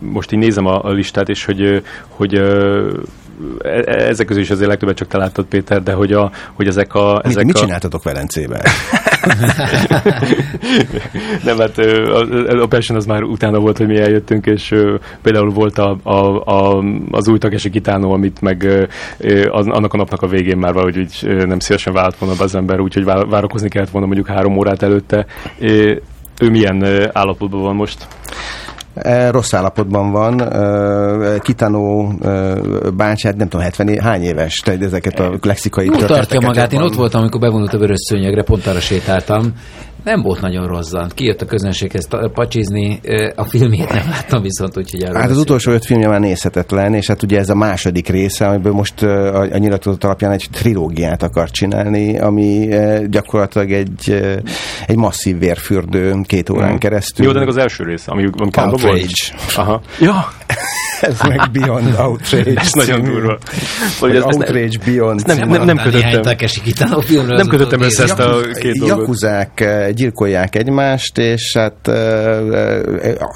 most így nézem a, a listát, és hogy, hogy e, ezek közül is azért legtöbbet csak te láttad, Péter, de hogy, a, hogy ezek a... Ezek mit, mit a... csináltatok Velencében? nem, hát a, Passion az már utána volt, hogy mi eljöttünk, és például volt a, a, a, az új Takeshi Kitano, amit meg annak a napnak a végén már valahogy úgy nem szívesen vált volna az ember, úgyhogy várakozni kellett volna mondjuk három órát előtte. Ő milyen állapotban van most? E, rossz állapotban van. E, Kitano e, bácsát, nem tudom, 70 hány éves, tehát ezeket a lexikai Úgy tartja magát. Én ott voltam, amikor bevonult a vörös szőnyegre, pont arra sétáltam nem volt nagyon rozzant. Kijött a közönséghez pacsizni, a filmét nem láttam viszont, úgyhogy Hát az utolsó öt filmje már nézhetetlen, és hát ugye ez a második része, amiből most a, a nyilatkozat alapján egy trilógiát akar csinálni, ami gyakorlatilag egy, egy masszív vérfürdő két órán hmm. keresztül. Jó, de ennek az első része, ami, ami Outrage. Aha. Ja, ez meg Beyond Outrage. ez nagyon durva. Vagy ez, outrage ez Beyond. Nem, nem, nem kötöttem. Nem kötöttem össze ezt a két dolgot. Jakuzák gyilkolják egymást, és hát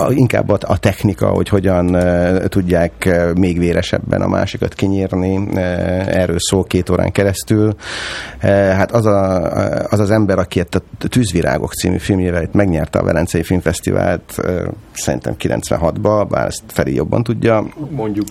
inkább a technika, hogy hogyan tudják még véresebben a másikat kinyírni, erről szól két órán keresztül. Hát az a, az, az ember, aki a Tűzvirágok című filmjével itt megnyerte a Velencei Filmfesztivált, szerintem 96-ba, bár ezt Feri jobban tudja. Mondjuk.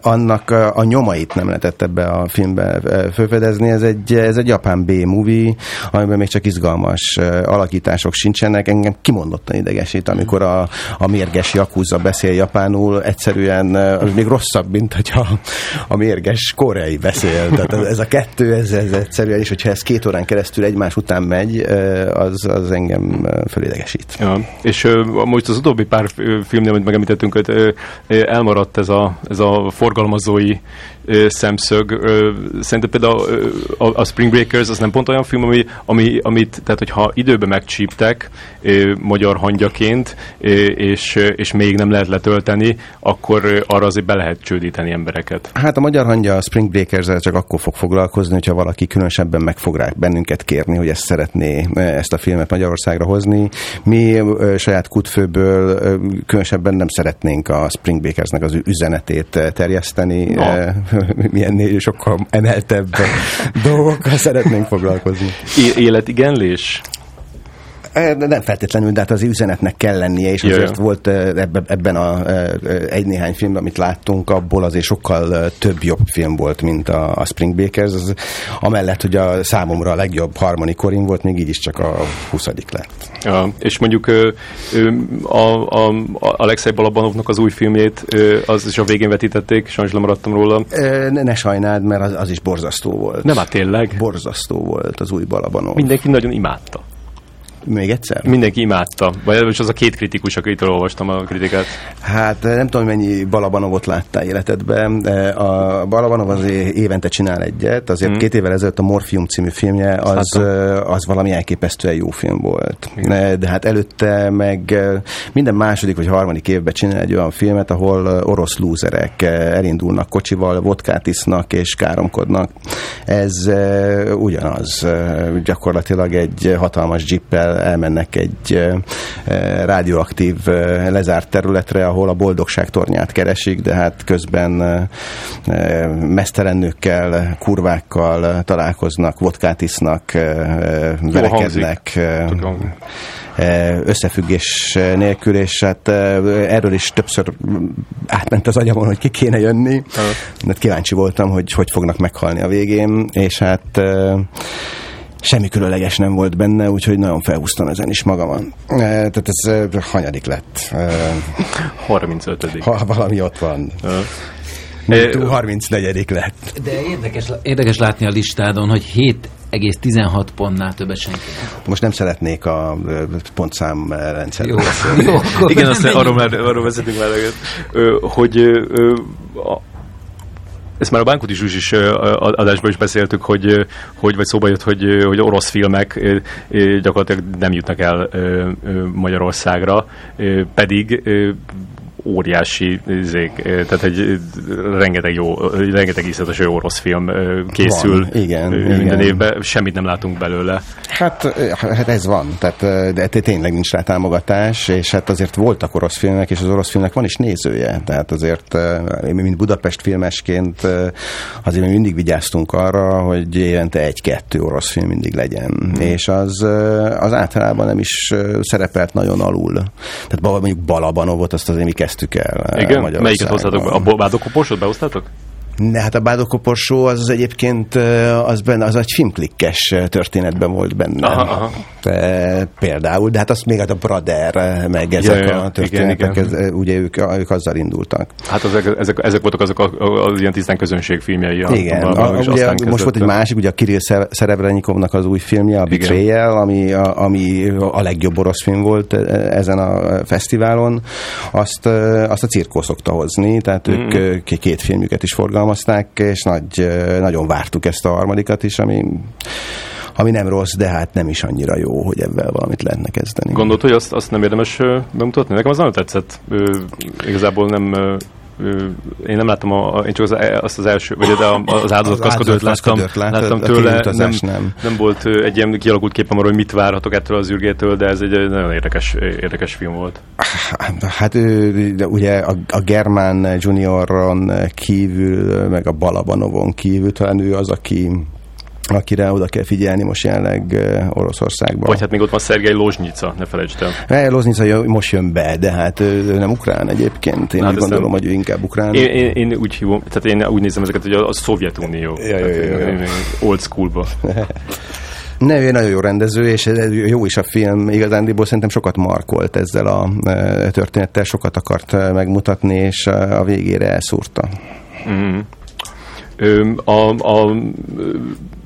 Annak a nyomait nem lehetett ebbe a filmbe felfedezni. Ez egy, ez egy japán B-movie, amiben még csak izgalmas alakítások sincsenek. Engem kimondottan idegesít, amikor a, a mérges Yakuza beszél japánul, egyszerűen az még rosszabb, mint hogyha a mérges koreai beszél. Tehát ez a kettő, ez, ez egyszerűen, és hogyha ez két órán keresztül egymás után megy, az, az engem fölidegesít. Ja, és most az utóbbi pár filmnél, amit megemlítettünk, elmaradt ez a, ez a forgalmazói szemszög. Szerintem például a, a Spring Breakers az nem pont olyan film, ami, ami, amit, tehát hogyha időben megcsíptek magyar hangyaként, és, és még nem lehet letölteni, akkor arra azért be lehet csődíteni embereket. Hát a magyar hangja a Spring breakers csak akkor fog foglalkozni, hogyha valaki különösebben meg fog rá bennünket kérni, hogy ezt szeretné ezt a filmet Magyarországra hozni. Mi saját kutfőből különösebben nem szeretnénk a Spring Breakersnek az üzenetét terjeszteni. No milyen sokkal emeltebb dolgokkal szeretnénk foglalkozni. É- életigenlés? Nem feltétlenül, de hát az üzenetnek kell lennie, és azért Jaj. volt ebben a egy-néhány filmben, amit láttunk, abból azért sokkal több jobb film volt, mint a, a Spring Bakers. Az, amellett, hogy a számomra a legjobb Corin volt, még így is csak a 20 lett. Ja, és mondjuk a, a, a Alexei Balabanovnak az új filmjét, az is a végén vetítették, sajnos lemaradtam róla. Ne, ne sajnáld, mert az, az is borzasztó volt. Nem, hát tényleg? Borzasztó volt az új Balabanov. Mindenki nagyon imádta. Még egyszer? Mindenki imádta. Vagy az a két kritikus, akitől olvastam a kritikát. Hát nem tudom, mennyi Balabanovot láttál életedben. A Balabanov az évente csinál egyet, azért hmm. két évvel ezelőtt a Morfium című filmje az, az valami elképesztően jó film volt. Igen. De hát előtte meg minden második vagy harmadik évben csinál egy olyan filmet, ahol orosz lúzerek elindulnak kocsival, vodkát isznak és káromkodnak. Ez ugyanaz. Gyakorlatilag egy hatalmas jeeppel elmennek egy radioaktív lezárt területre, ahol a boldogság tornyát keresik, de hát közben mesztelen nőkkel, kurvákkal találkoznak, vodkát isznak, verekednek összefüggés nélkül, és hát erről is többször átment az agyamon, hogy ki kéne jönni. Uh. Kíváncsi voltam, hogy hogy fognak meghalni a végén, és hát semmi különleges nem volt benne, úgyhogy nagyon felhúztam ezen is magamat. Tehát ez hanyadik lett? 35 Ha valami ott van. Uh. 34 lett. De érdekes, érdekes látni a listádon, hogy 7 16 pontnál többet senki. Most nem szeretnék a pontszám rendszer. Jó, jó Igen, aztán arról, már, arról vezetünk már hogy a, ezt már a Bánkuti Zsuzs is adásban is beszéltük, hogy, hogy vagy szóba jött, hogy, hogy orosz filmek gyakorlatilag nem jutnak el Magyarországra, pedig óriási zék, tehát egy rengeteg jó, rengeteg iszletes jó orosz film készül van, igen, minden igen. évben, semmit nem látunk belőle. Hát, hát ez van, tehát de tényleg nincs rá támogatás, és hát azért voltak orosz filmek, és az orosz filmnek van is nézője, tehát azért mi, mint Budapest filmesként azért mi mindig vigyáztunk arra, hogy évente egy-kettő orosz film mindig legyen, hmm. és az, az általában nem is szerepelt nagyon alul. Tehát mondjuk Balabanovot azt azért mi kezdtük el Igen? Melyiket hoztátok be? A Bádokkoporsot behoztátok? Ne, hát a Bádókoporsó az, az egyébként az, benne, az egy filmklikkes történetben volt benne. Aha, aha. E, például, de hát azt még hát a Brother, meg ezek ja, ja, a történetek, igen, igen. Ez, ugye ők, ők azzal indultak. Hát az, ezek, ezek voltak azok az, az ilyen tisztán közönség filmjei. Igen, a, a, ugye, most volt egy másik, ugye a Kirill Szerebrenyikovnak az új filmje, a Betrayal, ami a, ami a legjobb orosz film volt ezen a fesztiválon. Azt, azt a cirkó szokta hozni, tehát mm. ők két filmjüket is forgalmazták alkalmazták, és nagy, nagyon vártuk ezt a harmadikat is, ami ami nem rossz, de hát nem is annyira jó, hogy ebben valamit lehetne kezdeni. Gondolt, hogy azt, azt nem érdemes bemutatni? Nekem az nagyon tetszett. igazából nem én nem láttam, a, én csak az, e, azt az első, vagy de az áldozat kaszkadőrt láttam, láttam, láttam tőle, nem, nem. nem volt egy ilyen kialakult képem arról, hogy mit várhatok ettől az űrgétől, de ez egy nagyon érdekes, érdekes film volt. Hát ugye a, a Germán Junioron kívül, meg a Balabanovon kívül talán ő az, aki akire oda kell figyelni most jelenleg Oroszországban. Vagy hát még ott van Szergej Lozsnyica, ne felejtsd el. Lozsnyica most jön be, de hát ő nem ukrán egyébként. Én hát úgy gondolom, nem... hogy ő inkább ukrán. Én, én, én, úgy hívom, tehát én úgy nézem ezeket, hogy a, a Szovjetunió. Ja, ja, ja, ja. Old schoolba. Ne, ő nagyon jó rendező, és jó is a film. Igazándiból szerintem sokat markolt ezzel a történettel, sokat akart megmutatni, és a végére elszúrta. A, a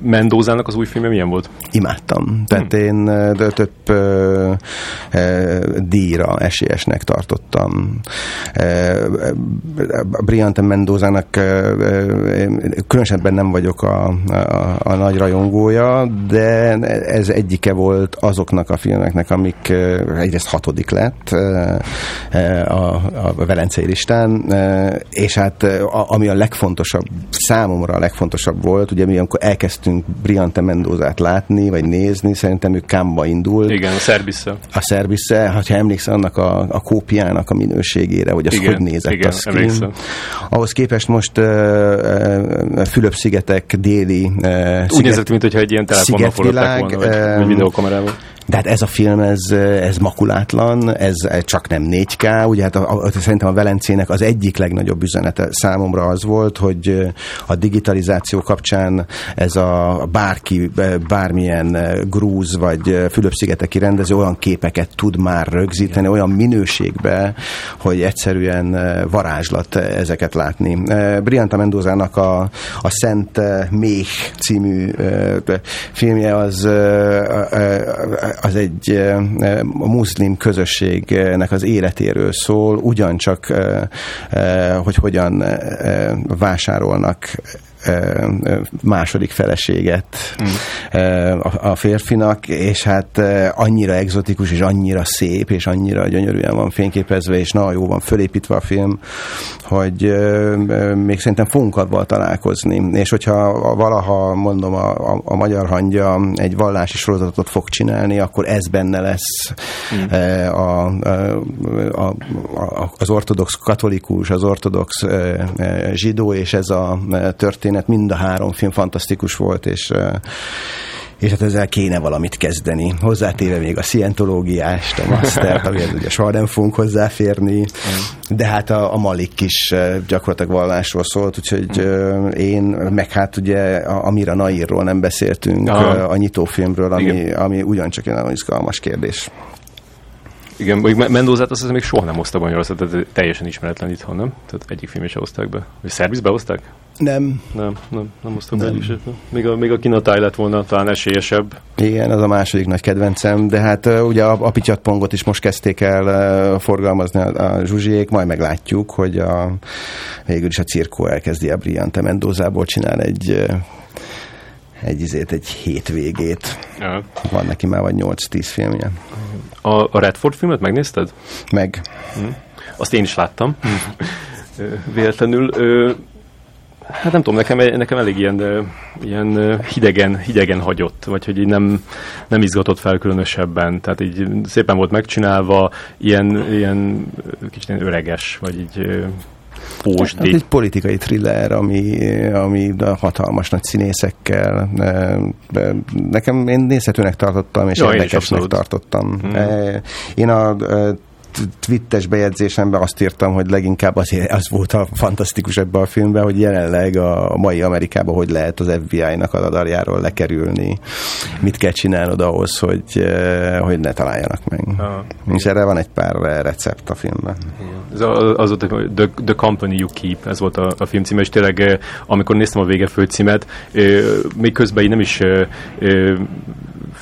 Mendózának az új filmje milyen volt? Imádtam. Tehát hmm. én de több ö, ö, díjra esélyesnek tartottam. Briante Mendózának különösebben nem vagyok a, a, a nagy rajongója, de ez egyike volt azoknak a filmeknek, amik egyrészt hatodik lett a, a Velencei listán, és hát ami a legfontosabb, számomra a legfontosabb volt, ugye mi amikor elkezdtünk Briante Mendozát látni, vagy nézni, szerintem ő Kámba indult. Igen, a Szerbisze. A Szerbisze, ha emlékszel annak a, a kópiának a minőségére, hogy az igen, hogy nézett igen, a screen. Emlékszem. Ahhoz képest most uh, uh, Fülöp-szigetek déli uh, Úgy sziget, nézett, mintha egy ilyen telefonnal forgatták volna, vagy, vagy videókamerával. De hát ez a film, ez, ez makulátlan, ez csak nem 4K, ugye hát a, a, szerintem a Velencének az egyik legnagyobb üzenete számomra az volt, hogy a digitalizáció kapcsán ez a bárki, bármilyen grúz vagy Fülöp-szigeteki rendező olyan képeket tud már rögzíteni, olyan minőségbe, hogy egyszerűen varázslat ezeket látni. Brianta Mendozának a, a Szent Méh című filmje az az egy muszlim közösségnek az életéről szól, ugyancsak, hogy hogyan vásárolnak második feleséget mm. a, a férfinak, és hát annyira egzotikus, és annyira szép, és annyira gyönyörűen van fényképezve, és na, jó van fölépítve a film, hogy még szerintem fogunk abban találkozni. És hogyha valaha, mondom, a, a, a magyar hangja egy vallási sorozatot fog csinálni, akkor ez benne lesz mm. a, a, a, az ortodox katolikus, az ortodox zsidó, és ez a történet történet, mind a három film fantasztikus volt, és és hát ezzel kéne valamit kezdeni. Hozzátéve még a szientológiást, a mastert, amihez ugye soha nem fogunk hozzáférni, de hát a, a Malik is gyakorlatilag vallásról szólt, úgyhogy én, meg hát ugye a, a Mira Nairról nem beszéltünk, Aha. a nyitófilmről, ami, ami ugyancsak egy nagyon izgalmas kérdés. Igen, mondjuk Mendozát azt hiszem még soha nem hoztak Magyarországon, tehát teljesen ismeretlen itthon, nem? Tehát egyik film sem hozták be. Vagy Szerbiz behozták? Nem. Nem, nem, nem hoztam nem. be Még a, még a kinatáj lett volna talán esélyesebb. Igen, az a második nagy kedvencem, de hát uh, ugye a, a picsatpongot is most kezdték el uh, forgalmazni a, a zsuzsiék, majd meglátjuk, hogy a, végül is a cirkó elkezdi a Briante Mendozából csinál egy uh, egy izét, egy hétvégét. Ja. Van neki már vagy 8-10 filmje. A, a Redford filmet megnézted? Meg. Hm. Azt én is láttam. Véletlenül. Ö, hát nem tudom, nekem, nekem elég ilyen, ilyen hidegen, hidegen hagyott, vagy hogy így nem, nem izgatott fel különösebben. Tehát így szépen volt megcsinálva, ilyen, ilyen kicsit ilyen öreges, vagy így pósdi. Hát egy politikai thriller, ami, ami hatalmas nagy színészekkel. Nekem én nézhetőnek tartottam, és ja, érdekesnek tartottam. Hmm. Én a twittes bejegyzésemben azt írtam, hogy leginkább azért az volt a fantasztikus ebben a filmben, hogy jelenleg a mai Amerikában hogy lehet az FBI-nak a radarjáról lekerülni, mit kell csinálnod ahhoz, hogy, eh, hogy ne találjanak meg. Ah, És erre van egy pár recept a filmben. Ez az volt the, the Company You Keep, ez volt a, a film címe, és tényleg eh, amikor néztem a vége főcímet, eh, még közben így nem is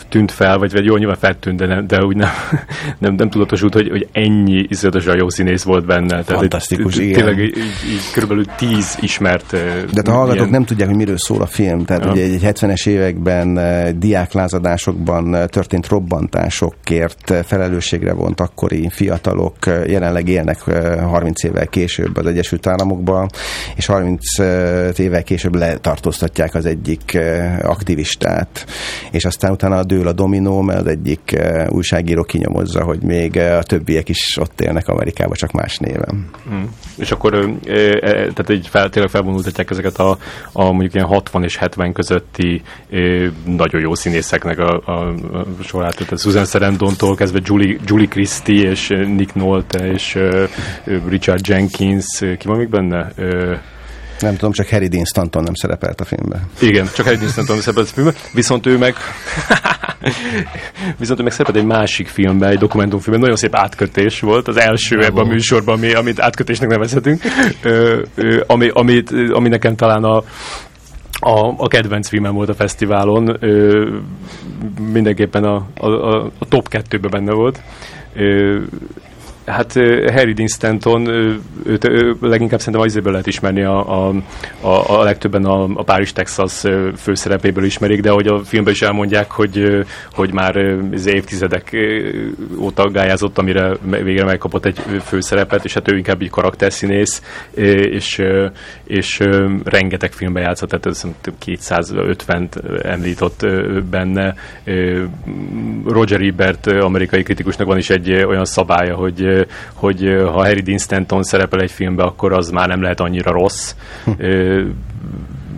tűnt fel, vagy, vagy jó, nyilván feltűnt, de, nem, de úgy nem, nem, nem tudatosult, hogy, hogy ennyi iszonyatosan jó színész volt benne. Tehát Fantasztikus, igen. Tényleg így, így körülbelül tíz ismert. De a hallgatók ilyen... nem tudják, hogy miről szól a film. Tehát ja. ugye egy 70-es években diáklázadásokban történt robbantásokért felelősségre vont akkori fiatalok jelenleg élnek 30 évvel később az Egyesült Államokban, és 30 évvel később letartóztatják az egyik aktivistát, és aztán utána a dől a dominó, mert egyik uh, újságíró kinyomozza, hogy még uh, a többiek is ott élnek Amerikában, csak más néven. Mm. És akkor uh, e, tehát egy fel, tényleg felvonultatják ezeket a, a mondjuk ilyen 60 és 70 közötti nagyon jó színészeknek a, a, sorát. Tehát Susan Sarandon-tól kezdve Julie, Julie Christie és Nick Nolte és Richard Jenkins, ki van még benne? Nem tudom, csak Harry Dean Stanton nem szerepelt a filmben. Igen, csak Harry Dean Stanton nem szerepelt a filmben, viszont ő meg viszont ő meg szerepelt egy másik filmben, egy dokumentumfilmben, nagyon szép átkötés volt, az első ebben a műsorban, ami, amit átkötésnek nevezhetünk, ö, ö, ami, amit, ami nekem talán a, a, a kedvenc filmem volt a fesztiválon, ö, mindenképpen a, a, a top kettőben benne volt. Ö, Hát Harry Dean Stanton, őt, ő, leginkább szerintem azért lehet ismerni a, a, a, a legtöbben a, a Párizs Texas főszerepéből ismerik, de hogy a filmben is elmondják, hogy, hogy már az évtizedek óta gályázott, amire végre megkapott egy főszerepet, és hát ő inkább egy karakterszínész, és, és rengeteg filmben játszott, tehát ez 250 említott benne. Roger Ebert, amerikai kritikusnak van is egy olyan szabálya, hogy hogy ha Harry Dean Stanton szerepel egy filmbe, akkor az már nem lehet annyira rossz.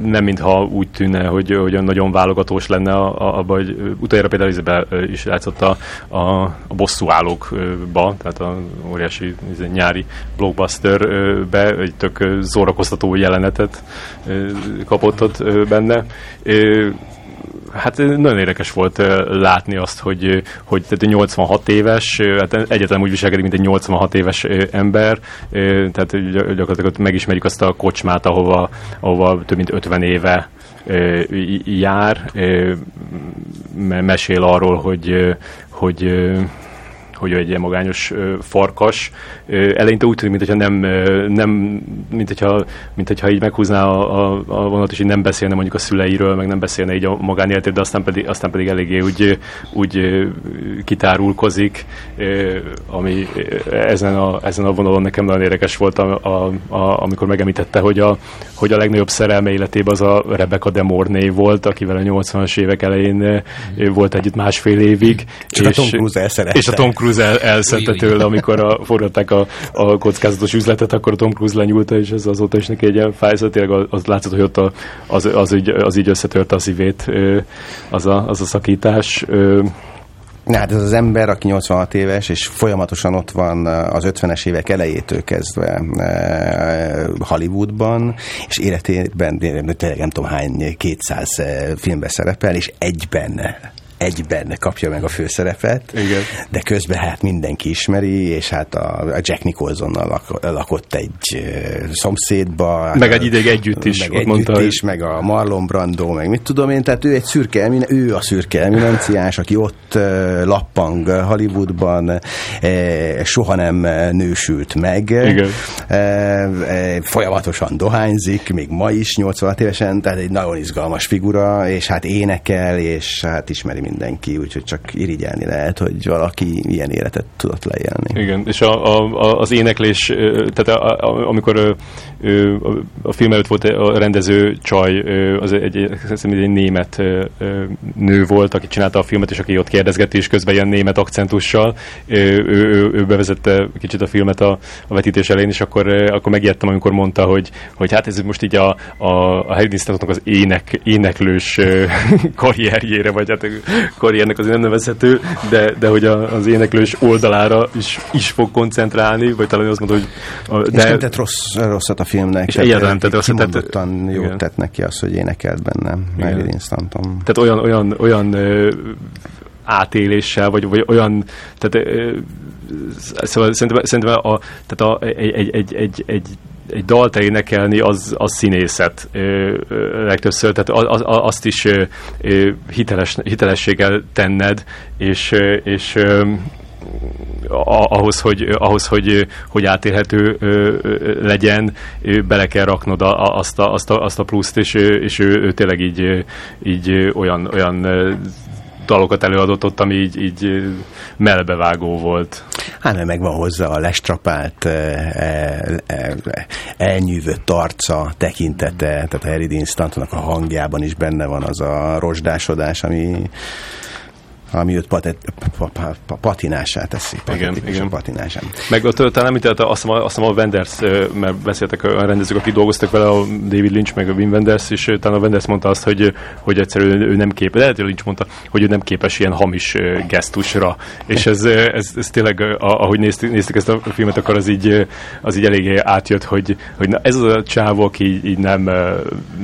nem mintha úgy tűnne, hogy, hogy nagyon válogatós lenne abban, hogy utoljára például Izabel is játszott a, a, a bosszúállókba, tehát a óriási nyári blockbusterbe, egy tök szórakoztató jelenetet kapott ott benne hát nagyon érdekes volt látni azt, hogy, hogy tehát 86 éves, hát egyetem úgy viselkedik, mint egy 86 éves ember, tehát gyakorlatilag megismerjük azt a kocsmát, ahova, ahova több mint 50 éve jár, mesél arról, hogy, hogy hogy egy ilyen magányos farkas. Eleinte úgy tűnik, mintha nem, nem mint hogyha, mint hogyha így meghúzná a, a, a vonat, és így nem beszélne mondjuk a szüleiről, meg nem beszélne így a magánéletét, de aztán pedig, aztán pedig eléggé úgy, úgy kitárulkozik, ami ezen a, ezen a vonalon nekem nagyon érdekes volt, a, a, a, amikor megemlítette, hogy a, hogy a legnagyobb szerelme életében az a Rebecca de Mornay volt, akivel a 80-as évek elején volt együtt másfél évig. és, a Tom Cruise és a Tom Cruise Cruise el, elszedte tőle, amikor a, forgatták a, a kockázatos üzletet, akkor a Tom Cruise lenyúlta, és ez azóta is neki egy ilyen fájzat, tényleg az látszott, hogy ott a, az, az, így, az így összetörte a szívét, az a, az a szakítás. Na, hát ez az ember, aki 86 éves, és folyamatosan ott van az 50-es évek elejétől kezdve Hollywoodban, és életében tényleg nem tudom hány 200 filmbe szerepel, és egyben egyben kapja meg a főszerepet, Igen. de közben hát mindenki ismeri, és hát a, a Jack Nicholsonnal lak, lakott egy szomszédba. Meg egy ideig együtt is. Meg együtt mondta, is, meg a Marlon Brando, meg mit tudom én, tehát ő egy szürke, emine, ő a szürke eminenciás, aki ott lappang Hollywoodban, soha nem nősült meg, Igen. Folyamatosan dohányzik, még ma is 86 évesen, tehát egy nagyon izgalmas figura, és hát énekel, és hát ismeri mindenki, úgyhogy csak irigyelni lehet, hogy valaki ilyen életet tudott leélni. Igen, és a, a, az éneklés, tehát a, a, amikor a, film előtt volt a rendező csaj, az egy, egy, egy német nő volt, aki csinálta a filmet, és aki ott kérdezgeti, és közben ilyen német akcentussal, ő, ő, ő bevezette kicsit a filmet a, a vetítés elején, és akkor, akkor megijedtem, amikor mondta, hogy, hogy hát ez most így a, a, a Harry az ének, éneklős karrierjére, vagy hát karriernek azért nem nevezhető, de, de hogy a, az éneklős oldalára is, is fog koncentrálni, vagy talán azt mondod, hogy... A, de, és nem tett rossz, rosszat a filmnek. És egyáltalán nem tett. Kimondottan jót tett neki az, hogy énekelt benne Marilyn Stanton. Tehát olyan, olyan, olyan ö, átéléssel, vagy, vagy olyan, tehát ö, szóval szerintem, szerintem a, tehát a, egy, egy, egy, egy, egy egy dalt énekelni, az, az színészet ö, ö, legtöbbször, tehát az, az, azt is ö, hiteles, hitelességgel tenned, és, és ö, ahhoz, hogy, ahhoz, hogy, hogy átélhető legyen, bele kell raknod azt a, azt a, azt a pluszt, és, és ő, ő tényleg így, így olyan, olyan dalokat előadott ott, ami így, így melbevágó volt. Hát mert megvan hozzá a lestrapált, elnyűvött arca, tekintete, tehát a Harry Dean Stantonnak a hangjában is benne van az a rozsdásodás, ami ami őt patet, patinásá teszi. Igen, igen. Patinásá. Meg ott talán említette, azt hiszem, azt hiszem a Wenders, mert beszéltek a rendezők, akik dolgoztak vele, a David Lynch, meg a Wim Wenders, és talán a Wenders mondta azt, hogy, hogy egyszerűen ő nem képes, lehet, hogy Lynch mondta, hogy ő nem képes ilyen hamis gesztusra, és ez, ez, ez tényleg, ahogy néztük, néztük ezt a filmet, akkor az így, az így eléggé átjött, hogy, hogy na, ez az a csávó, aki így, így nem,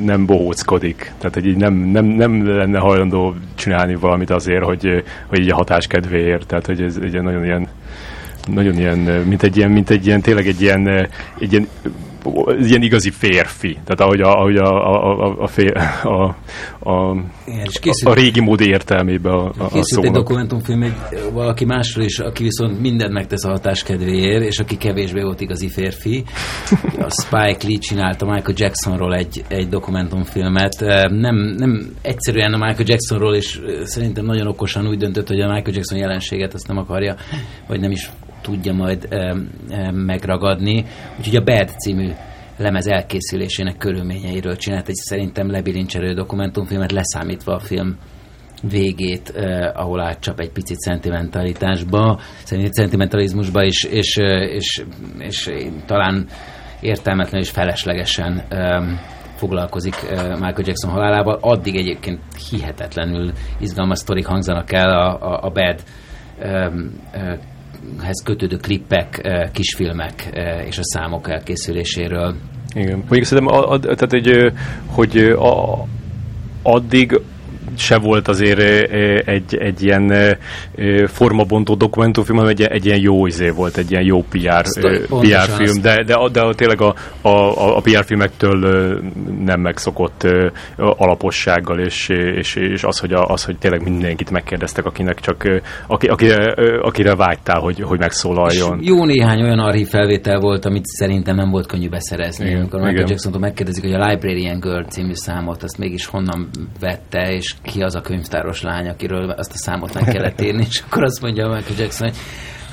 nem bohóckodik, tehát hogy így nem, nem, nem lenne hajlandó csinálni valamit azért, hogy, hogy így a hatás kedvéért, tehát hogy ez egy nagyon ilyen nagyon ilyen, mint egy ilyen, mint egy ilyen, tényleg egy ilyen, egy ilyen ilyen igazi férfi. Tehát ahogy a, ahogy a, a, a, a, fér, a, a, Igen, és készült, a régi mód értelmében a, a, a szónak. egy dokumentumfilm egy, valaki másról is, aki viszont mindent megtesz a hatás kedvéért, és aki kevésbé volt igazi férfi. A Spike Lee csinálta Michael Jacksonról egy, egy dokumentumfilmet. Nem, nem egyszerűen a Michael Jacksonról, és szerintem nagyon okosan úgy döntött, hogy a Michael Jackson jelenséget azt nem akarja, vagy nem is tudja majd megragadni. Úgyhogy a Bad című lemez elkészülésének körülményeiről csinált egy szerintem lebilincserő dokumentumfilmet, leszámítva a film végét, eh, ahol átcsap egy picit szentimentalitásba, szentimentalizmusba, és, és, és, és, és talán értelmetlen és feleslegesen eh, foglalkozik eh, Michael Jackson halálával. Addig egyébként hihetetlenül izgalmas sztorik hangzanak el a, a, a Bad eh, hez kötődő klippek, kisfilmek és a számok elkészüléséről. Igen. Mondjuk szerintem, a, a, tehát egy, hogy a, addig se volt azért egy, egy ilyen formabontó dokumentumfilm, hanem egy, egy ilyen jó izé volt, egy ilyen jó PR, PR film, de, de, de tényleg a, a, a PR filmektől nem megszokott alapossággal, és, és, és az, hogy a, az, hogy tényleg mindenkit megkérdeztek, akinek csak, aki, akire, akire vágytál, hogy, hogy megszólaljon. És jó néhány olyan archív felvétel volt, amit szerintem nem volt könnyű beszerezni. Igen, Amikor Michael Jackson-tól megkérdezik, hogy a Librarian Girl című számot, azt mégis honnan vette, és ki az a könyvtáros lány, akiről azt a számot meg kellett írni, és akkor azt mondja Michael Jackson, hogy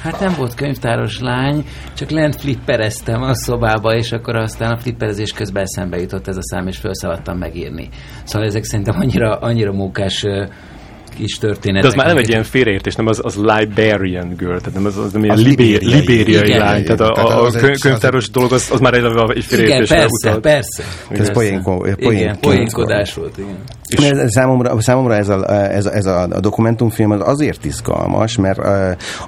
Hát nem volt könyvtáros lány, csak lent flippereztem a szobába, és akkor aztán a flipperezés közben eszembe jutott ez a szám, és felszaladtam megírni. Szóval ezek szerintem annyira, annyira mókás kis történet. De az már nem egy ilyen félreértés, nem az, az Liberian Girl, tehát nem az, az nem ilyen libériai, libériai igen, lány, tehát a, a, a könyvtáros dolog az, az már egy, egy félreértés. Igen, persze, utalt. persze. Ez poénkodás volt, igen. És számomra, számomra ez, a, ez, a, ez a dokumentumfilm az azért izgalmas, mert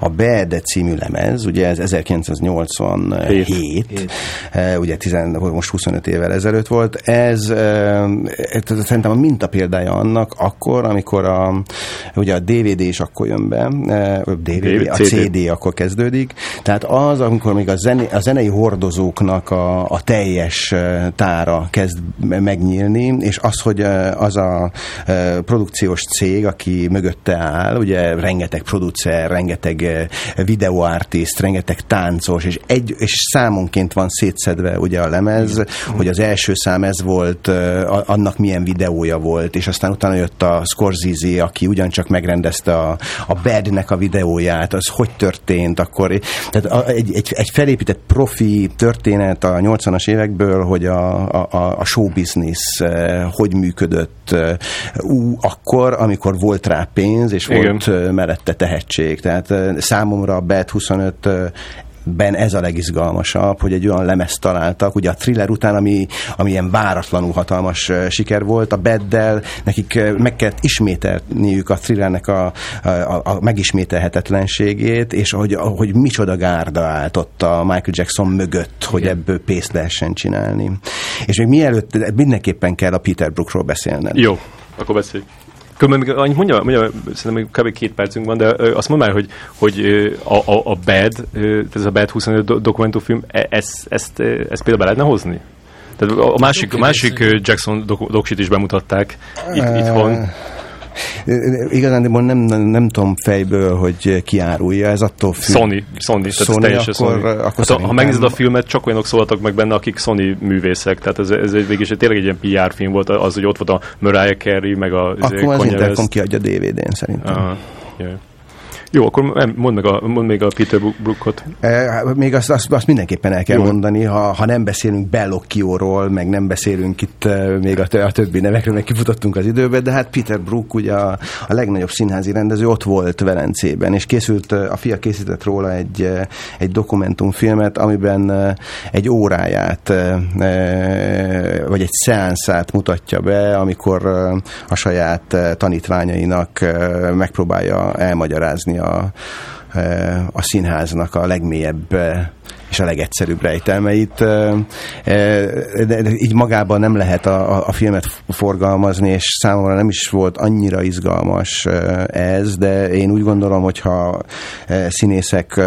a Bad című lemez, ugye ez 1987, Hét. ugye 10, most 25 évvel ezelőtt volt, ez szerintem a mintapéldája annak akkor, amikor a, ugye a DVD is akkor jön be, a DVD, a CD akkor kezdődik, tehát az, amikor még a, zené, a zenei hordozóknak a, a teljes tára kezd megnyílni, és az, hogy az a E, produkciós cég, aki mögötte áll, ugye rengeteg producer, rengeteg e, videoartist, rengeteg táncos, és, egy, és számonként van szétszedve ugye a lemez, mm. hogy az első szám ez volt, e, annak milyen videója volt, és aztán utána jött a Scorsese, aki ugyancsak megrendezte a, a Badnek a videóját, az hogy történt, akkor tehát egy, egy, egy felépített profi történet a 80-as évekből, hogy a, a, a show business hogy működött, ú, akkor, amikor volt rá pénz, és Igen. volt mellette tehetség. Tehát számomra a BET 25 ben ez a legizgalmasabb, hogy egy olyan lemezt találtak, ugye a thriller után, ami, ami ilyen váratlanul hatalmas siker volt, a Beddel nekik meg kellett ismételniük a thrillernek a, a, a megismételhetetlenségét, és hogy, hogy micsoda gárda állt ott a Michael Jackson mögött, hogy Igen. ebből pénzt lehessen csinálni. És még mielőtt mindenképpen kell a Peter Brookról beszélned. Jó, akkor beszélj. Különben még annyit mondja, mondja, szerintem még kb. két percünk van, de azt mondd már, hogy, hogy a, a, a Bad, ez a Bad 25 dokumentumfilm, e, ezt, ezt, ezt például be lehetne hozni? Tehát a másik, a másik Jackson dok, doksit is bemutatták itt, itthon. Igazán nem, nem, nem tudom fejből, hogy ki árulja, ez attól függ. Sony, Sony, Sony tehát ez akkor, Sony. Akkor hát, ha megnézed a filmet, csak olyanok szóltak meg benne, akik Sony művészek, tehát ez, ez egy, végig tényleg egy ilyen PR film volt, az, hogy ott volt a Mariah Carey, meg a... Akkor az Intercom kiadja DVD-n szerintem. Aha, yeah. Jó, akkor mondd, meg a, mondd még a Peter Brookot. E, még azt, azt, azt mindenképpen el kell Jó. mondani, ha, ha nem beszélünk Bellocchio-ról, meg nem beszélünk itt e, még a, a többi nevekről, meg kifutottunk az időbe, de hát Peter Brook ugye a, a legnagyobb színházi rendező ott volt Velencében, és készült, e, a fia készített róla egy, e, egy dokumentumfilmet, amiben egy óráját, vagy egy szeánszát mutatja be, amikor a saját tanítványainak megpróbálja elmagyarázni a, a színháznak a legmélyebb és a legegyszerűbb rejtelmeit. De így magában nem lehet a, a filmet forgalmazni, és számomra nem is volt annyira izgalmas ez, de én úgy gondolom, hogyha színészek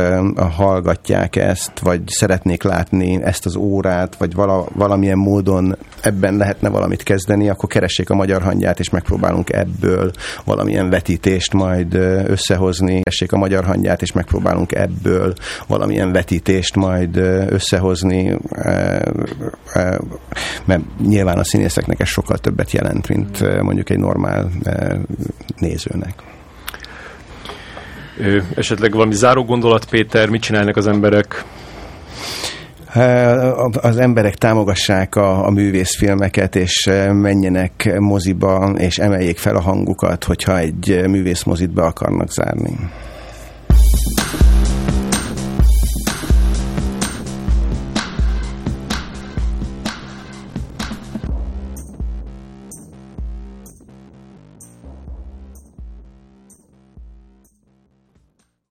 hallgatják ezt, vagy szeretnék látni ezt az órát, vagy vala, valamilyen módon ebben lehetne valamit kezdeni, akkor keressék a magyar hangját, és megpróbálunk ebből valamilyen vetítést majd összehozni. Keressék a magyar hangját, és megpróbálunk ebből valamilyen vetítést majd majd összehozni, mert nyilván a színészeknek ez sokkal többet jelent, mint mondjuk egy normál nézőnek. Esetleg valami záró gondolat, Péter, mit csinálnak az emberek? Az emberek támogassák a, a művészfilmeket, és menjenek moziba, és emeljék fel a hangukat, hogyha egy művészmozit be akarnak zárni.